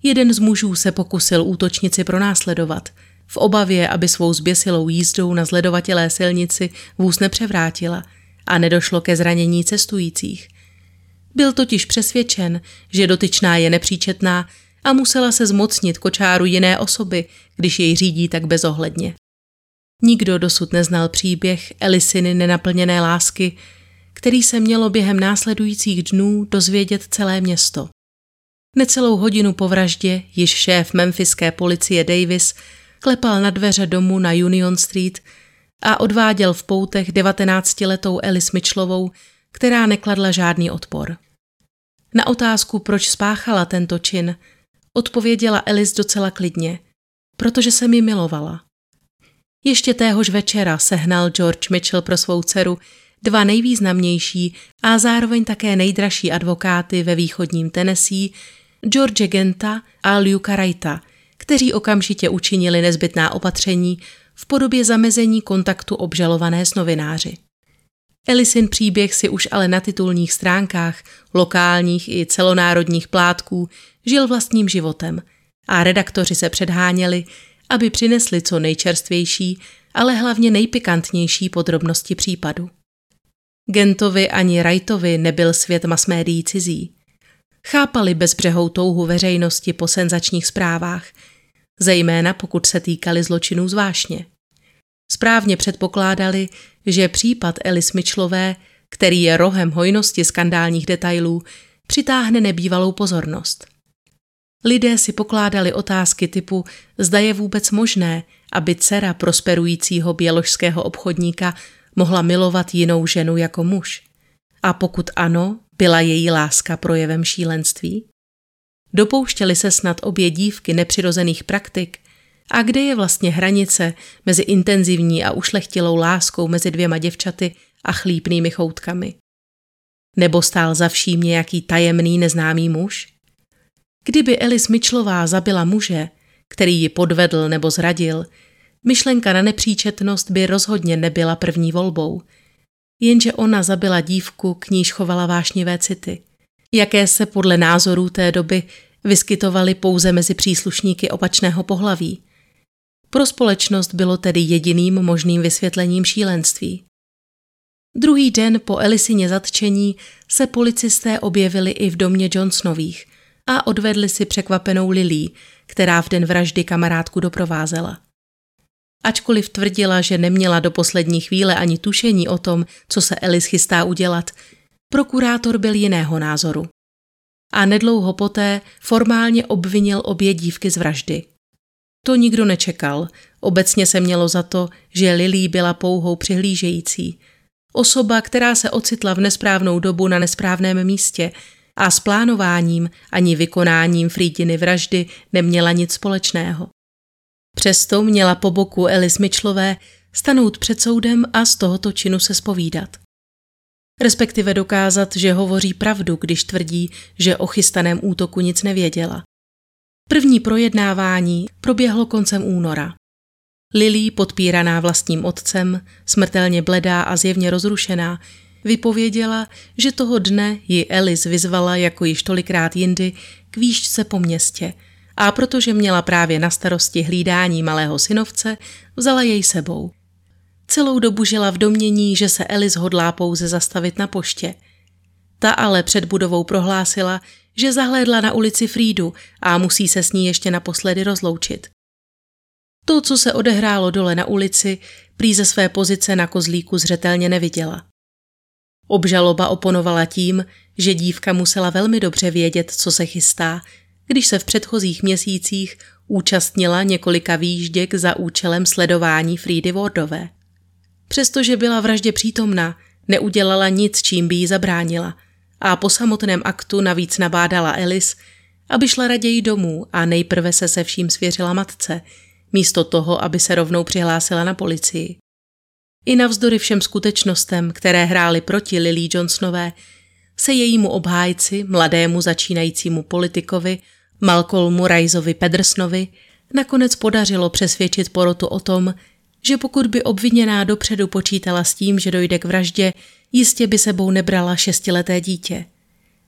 Jeden z mužů se pokusil útočnici pronásledovat, v obavě, aby svou zběsilou jízdou na zledovatělé silnici vůz nepřevrátila a nedošlo ke zranění cestujících. Byl totiž přesvědčen, že dotyčná je nepříčetná a musela se zmocnit kočáru jiné osoby, když jej řídí tak bezohledně. Nikdo dosud neznal příběh Elisiny nenaplněné lásky, který se mělo během následujících dnů dozvědět celé město. Necelou hodinu po vraždě již šéf memphiské policie Davis klepal na dveře domu na Union Street a odváděl v poutech 19-letou Alice Mitchellovou, která nekladla žádný odpor. Na otázku, proč spáchala tento čin, odpověděla Alice docela klidně, protože se mi milovala. Ještě téhož večera sehnal George Mitchell pro svou dceru dva nejvýznamnější a zároveň také nejdražší advokáty ve východním Tennessee, George Genta a Luke Wrighta, kteří okamžitě učinili nezbytná opatření v podobě zamezení kontaktu obžalované s novináři. Elisin příběh si už ale na titulních stránkách, lokálních i celonárodních plátků žil vlastním životem a redaktoři se předháněli, aby přinesli co nejčerstvější, ale hlavně nejpikantnější podrobnosti případu. Gentovi ani Wrightovi nebyl svět masmédií cizí. Chápali bezbřehou touhu veřejnosti po senzačních zprávách, zejména pokud se týkali zločinů zvláštně. Správně předpokládali, že případ Elis Mitchellové, který je rohem hojnosti skandálních detailů, přitáhne nebývalou pozornost. Lidé si pokládali otázky typu, zda je vůbec možné, aby dcera prosperujícího běložského obchodníka mohla milovat jinou ženu jako muž. A pokud ano, byla její láska projevem šílenství? Dopouštěli se snad obě dívky nepřirozených praktik? A kde je vlastně hranice mezi intenzivní a ušlechtilou láskou mezi dvěma děvčaty a chlípnými choutkami? Nebo stál za vším nějaký tajemný neznámý muž? Kdyby Elis Mitchellová zabila muže, který ji podvedl nebo zradil, myšlenka na nepříčetnost by rozhodně nebyla první volbou. Jenže ona zabila dívku, k níž chovala vášnivé city, jaké se podle názorů té doby vyskytovaly pouze mezi příslušníky opačného pohlaví. Pro společnost bylo tedy jediným možným vysvětlením šílenství. Druhý den po Elisině zatčení se policisté objevili i v domě Johnsonových a odvedli si překvapenou Lilí, která v den vraždy kamarádku doprovázela. Ačkoliv tvrdila, že neměla do poslední chvíle ani tušení o tom, co se Elis chystá udělat, prokurátor byl jiného názoru. A nedlouho poté formálně obvinil obě dívky z vraždy. To nikdo nečekal. Obecně se mělo za to, že Lilí byla pouhou přihlížející. Osoba, která se ocitla v nesprávnou dobu na nesprávném místě a s plánováním ani vykonáním Frídiny vraždy neměla nic společného. Přesto měla po boku Elis Mitchellové stanout před soudem a z tohoto činu se spovídat. Respektive dokázat, že hovoří pravdu, když tvrdí, že o chystaném útoku nic nevěděla. První projednávání proběhlo koncem února. Lily, podpíraná vlastním otcem, smrtelně bledá a zjevně rozrušená, vypověděla, že toho dne ji Elis vyzvala jako již tolikrát jindy k výšce po městě a protože měla právě na starosti hlídání malého synovce, vzala jej sebou. Celou dobu žila v domění, že se Elis hodlá pouze zastavit na poště. Ta ale před budovou prohlásila, že zahlédla na ulici Frídu a musí se s ní ještě naposledy rozloučit. To, co se odehrálo dole na ulici, prý ze své pozice na kozlíku zřetelně neviděla. Obžaloba oponovala tím, že dívka musela velmi dobře vědět, co se chystá, když se v předchozích měsících účastnila několika výjížděk za účelem sledování Frídy Wardové. Přestože byla vraždě přítomná, neudělala nic, čím by jí zabránila a po samotném aktu navíc nabádala Elis, aby šla raději domů a nejprve se se vším svěřila matce, místo toho, aby se rovnou přihlásila na policii. I navzdory všem skutečnostem, které hrály proti Lily Johnsonové, se jejímu obhájci, mladému začínajícímu politikovi, Malcolmu Riceovi Pedersnovi, nakonec podařilo přesvědčit porotu o tom, že pokud by obviněná dopředu počítala s tím, že dojde k vraždě, jistě by sebou nebrala šestileté dítě.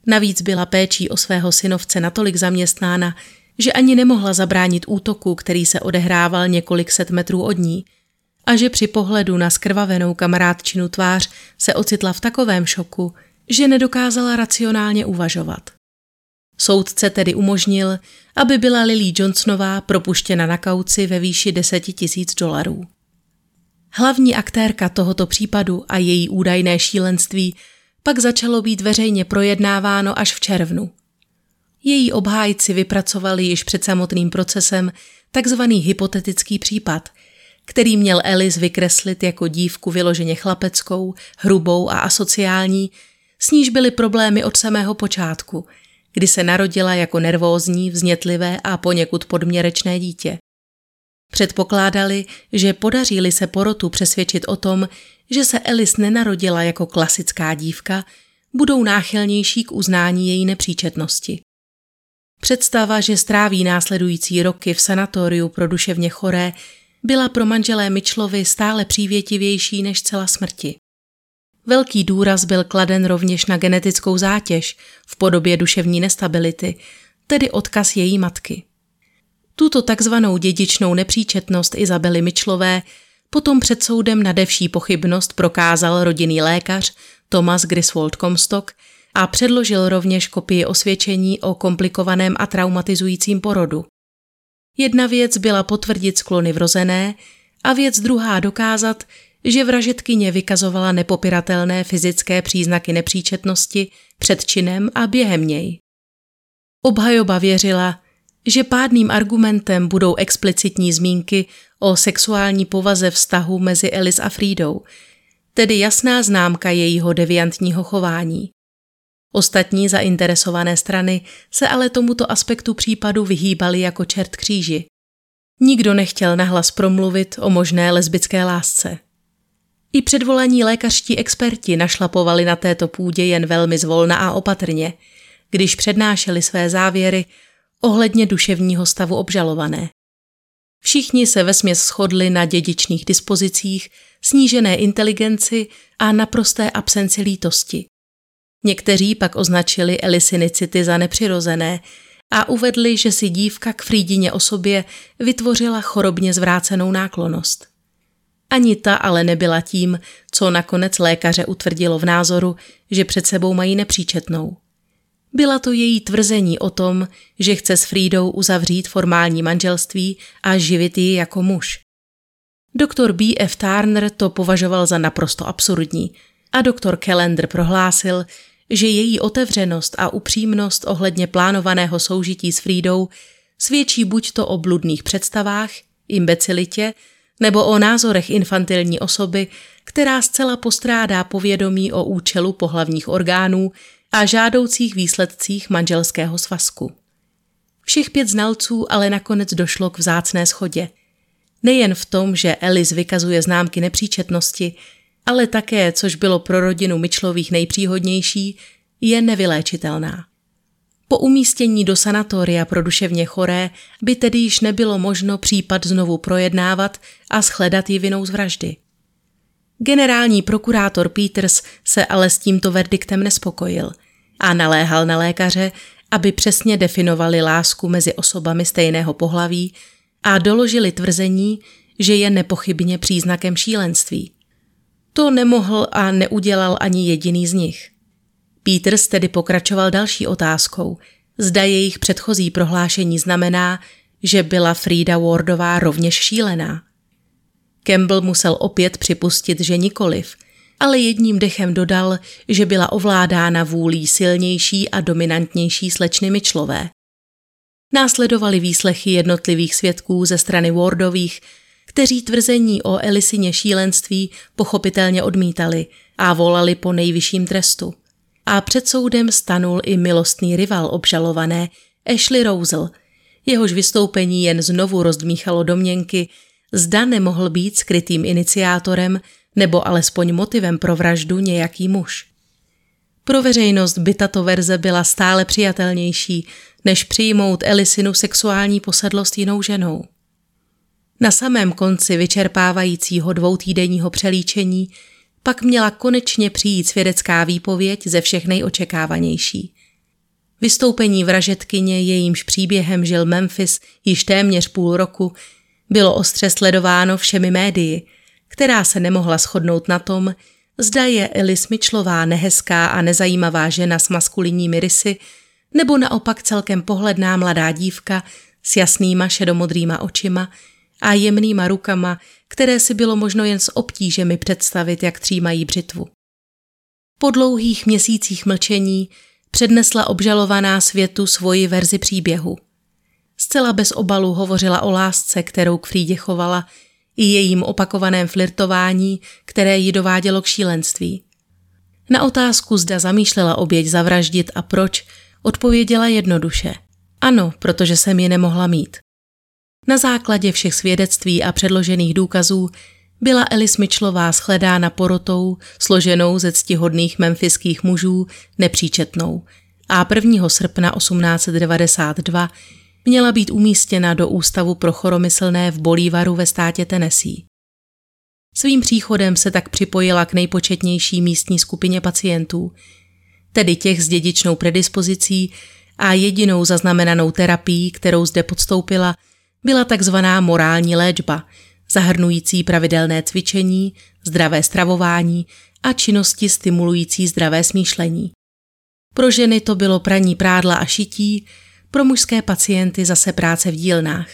Navíc byla péčí o svého synovce natolik zaměstnána, že ani nemohla zabránit útoku, který se odehrával několik set metrů od ní – a že při pohledu na skrvavenou kamarádčinu tvář se ocitla v takovém šoku, že nedokázala racionálně uvažovat. Soudce tedy umožnil, aby byla Lily Johnsonová propuštěna na kauci ve výši 10 tisíc dolarů. Hlavní aktérka tohoto případu a její údajné šílenství pak začalo být veřejně projednáváno až v červnu. Její obhájci vypracovali již před samotným procesem takzvaný hypotetický případ, který měl Elis vykreslit jako dívku vyloženě chlapeckou, hrubou a asociální, s níž byly problémy od samého počátku, kdy se narodila jako nervózní, vznětlivé a poněkud podměrečné dítě. Předpokládali, že podaří-li se porotu přesvědčit o tom, že se Elis nenarodila jako klasická dívka, budou náchylnější k uznání její nepříčetnosti. Představa, že stráví následující roky v sanatoriu pro duševně choré, byla pro manželé Mitchellovi stále přívětivější než cela smrti. Velký důraz byl kladen rovněž na genetickou zátěž v podobě duševní nestability, tedy odkaz její matky. Tuto takzvanou dědičnou nepříčetnost Izabely Myčlové potom před soudem na devší pochybnost prokázal rodinný lékař Thomas Griswold Comstock a předložil rovněž kopii osvědčení o komplikovaném a traumatizujícím porodu. Jedna věc byla potvrdit sklony vrozené a věc druhá dokázat, že vražetkyně vykazovala nepopiratelné fyzické příznaky nepříčetnosti před činem a během něj. Obhajoba věřila, že pádným argumentem budou explicitní zmínky o sexuální povaze vztahu mezi Elis a Frídou, tedy jasná známka jejího deviantního chování. Ostatní zainteresované strany se ale tomuto aspektu případu vyhýbaly jako čert kříži. Nikdo nechtěl nahlas promluvit o možné lesbické lásce. I předvolaní lékařští experti našlapovali na této půdě jen velmi zvolna a opatrně, když přednášeli své závěry ohledně duševního stavu obžalované. Všichni se vesměs shodli na dědičných dispozicích, snížené inteligenci a naprosté absenci lítosti. Někteří pak označili elisinicity za nepřirozené a uvedli, že si dívka k Frídině osobě vytvořila chorobně zvrácenou náklonost. Ani ta ale nebyla tím, co nakonec lékaře utvrdilo v názoru, že před sebou mají nepříčetnou. Byla to její tvrzení o tom, že chce s Frídou uzavřít formální manželství a živit ji jako muž. Doktor B. F. Turner to považoval za naprosto absurdní a doktor Kellender prohlásil, že její otevřenost a upřímnost ohledně plánovaného soužití s Frídou svědčí buď to o bludných představách, imbecilitě, nebo o názorech infantilní osoby, která zcela postrádá povědomí o účelu pohlavních orgánů a žádoucích výsledcích manželského svazku. Všech pět znalců ale nakonec došlo k vzácné schodě. Nejen v tom, že Elis vykazuje známky nepříčetnosti, ale také, což bylo pro rodinu Myčlových nejpříhodnější, je nevyléčitelná. Po umístění do sanatoria pro duševně choré by tedy již nebylo možno případ znovu projednávat a shledat ji vinou z vraždy. Generální prokurátor Peters se ale s tímto verdiktem nespokojil a naléhal na lékaře, aby přesně definovali lásku mezi osobami stejného pohlaví a doložili tvrzení, že je nepochybně příznakem šílenství. To nemohl a neudělal ani jediný z nich. Peters tedy pokračoval další otázkou, zda jejich předchozí prohlášení znamená, že byla Frida Wardová rovněž šílená. Campbell musel opět připustit, že nikoliv, ale jedním dechem dodal, že byla ovládána vůlí silnější a dominantnější slečny Mitchellové. Následovaly výslechy jednotlivých svědků ze strany Wardových, kteří tvrzení o Elisině šílenství pochopitelně odmítali a volali po nejvyšším trestu. A před soudem stanul i milostný rival obžalované Ashley Rosel, jehož vystoupení jen znovu rozdmíchalo domněnky, zda nemohl být skrytým iniciátorem nebo alespoň motivem pro vraždu nějaký muž. Pro veřejnost by tato verze byla stále přijatelnější, než přijmout Elisinu sexuální posedlost jinou ženou. Na samém konci vyčerpávajícího dvoutýdenního přelíčení pak měla konečně přijít svědecká výpověď ze všech nejočekávanější. Vystoupení vražetkyně, jejímž příběhem žil Memphis již téměř půl roku, bylo ostře sledováno všemi médii, která se nemohla shodnout na tom, zda je Elis Mitchellová nehezká a nezajímavá žena s maskulinními rysy, nebo naopak celkem pohledná mladá dívka s jasnýma šedomodrýma očima a jemnýma rukama, které si bylo možno jen s obtížemi představit, jak třímají břitvu. Po dlouhých měsících mlčení přednesla obžalovaná světu svoji verzi příběhu – Zcela bez obalu hovořila o lásce, kterou k Frídě chovala, i jejím opakovaném flirtování, které ji dovádělo k šílenství. Na otázku, zda zamýšlela oběť zavraždit a proč, odpověděla jednoduše. Ano, protože jsem ji nemohla mít. Na základě všech svědectví a předložených důkazů byla Elis Mitchellová shledána porotou, složenou ze ctihodných memfiských mužů, nepříčetnou a 1. srpna 1892 měla být umístěna do Ústavu pro choromyslné v Bolívaru ve státě Tennessee. Svým příchodem se tak připojila k nejpočetnější místní skupině pacientů, tedy těch s dědičnou predispozicí a jedinou zaznamenanou terapií, kterou zde podstoupila, byla takzvaná morální léčba, zahrnující pravidelné cvičení, zdravé stravování a činnosti stimulující zdravé smýšlení. Pro ženy to bylo praní prádla a šití, pro mužské pacienty zase práce v dílnách.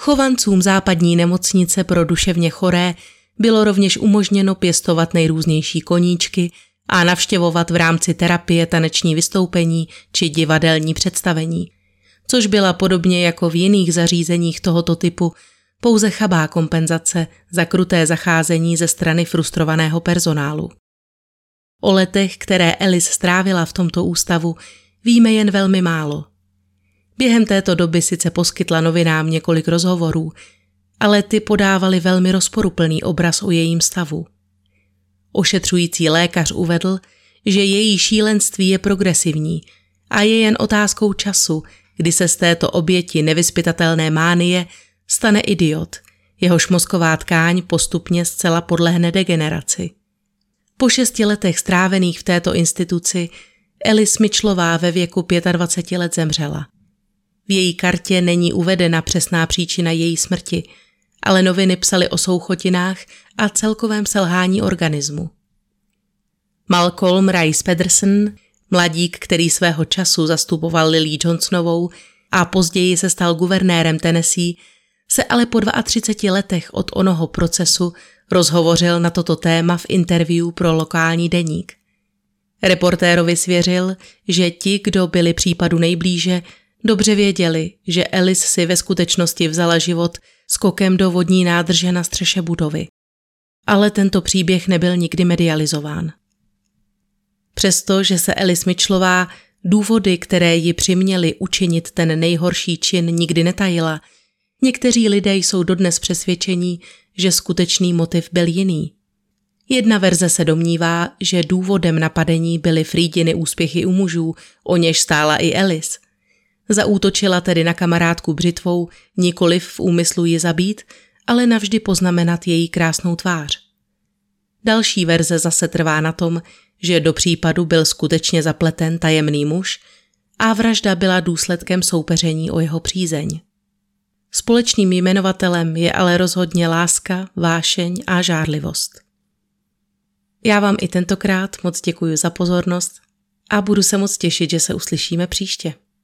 Chovancům západní nemocnice pro duševně choré bylo rovněž umožněno pěstovat nejrůznější koníčky a navštěvovat v rámci terapie taneční vystoupení či divadelní představení, což byla podobně jako v jiných zařízeních tohoto typu pouze chabá kompenzace za kruté zacházení ze strany frustrovaného personálu. O letech, které Alice strávila v tomto ústavu, víme jen velmi málo. Během této doby sice poskytla novinám několik rozhovorů, ale ty podávali velmi rozporuplný obraz o jejím stavu. Ošetřující lékař uvedl, že její šílenství je progresivní a je jen otázkou času, kdy se z této oběti nevyspytatelné mánie stane idiot, jehož mozková tkáň postupně zcela podlehne degeneraci. Po šesti letech strávených v této instituci Alice Mitchellová ve věku 25 let zemřela. V její kartě není uvedena přesná příčina její smrti, ale noviny psaly o souchotinách a celkovém selhání organismu. Malcolm Rice Pedersen, mladík, který svého času zastupoval Lily Johnsonovou a později se stal guvernérem Tennessee, se ale po 32 letech od onoho procesu rozhovořil na toto téma v interview pro lokální deník. Reportérovi svěřil, že ti, kdo byli případu nejblíže, dobře věděli, že Alice si ve skutečnosti vzala život skokem do vodní nádrže na střeše budovy. Ale tento příběh nebyl nikdy medializován. Přesto, že se Alice Mitchellová důvody, které ji přiměly učinit ten nejhorší čin, nikdy netajila, někteří lidé jsou dodnes přesvědčení, že skutečný motiv byl jiný. Jedna verze se domnívá, že důvodem napadení byly Frídiny úspěchy u mužů, o něž stála i Alice. Zaútočila tedy na kamarádku břitvou, nikoliv v úmyslu ji zabít, ale navždy poznamenat její krásnou tvář. Další verze zase trvá na tom, že do případu byl skutečně zapleten tajemný muž a vražda byla důsledkem soupeření o jeho přízeň. Společným jmenovatelem je ale rozhodně láska, vášeň a žárlivost. Já vám i tentokrát moc děkuji za pozornost a budu se moc těšit, že se uslyšíme příště.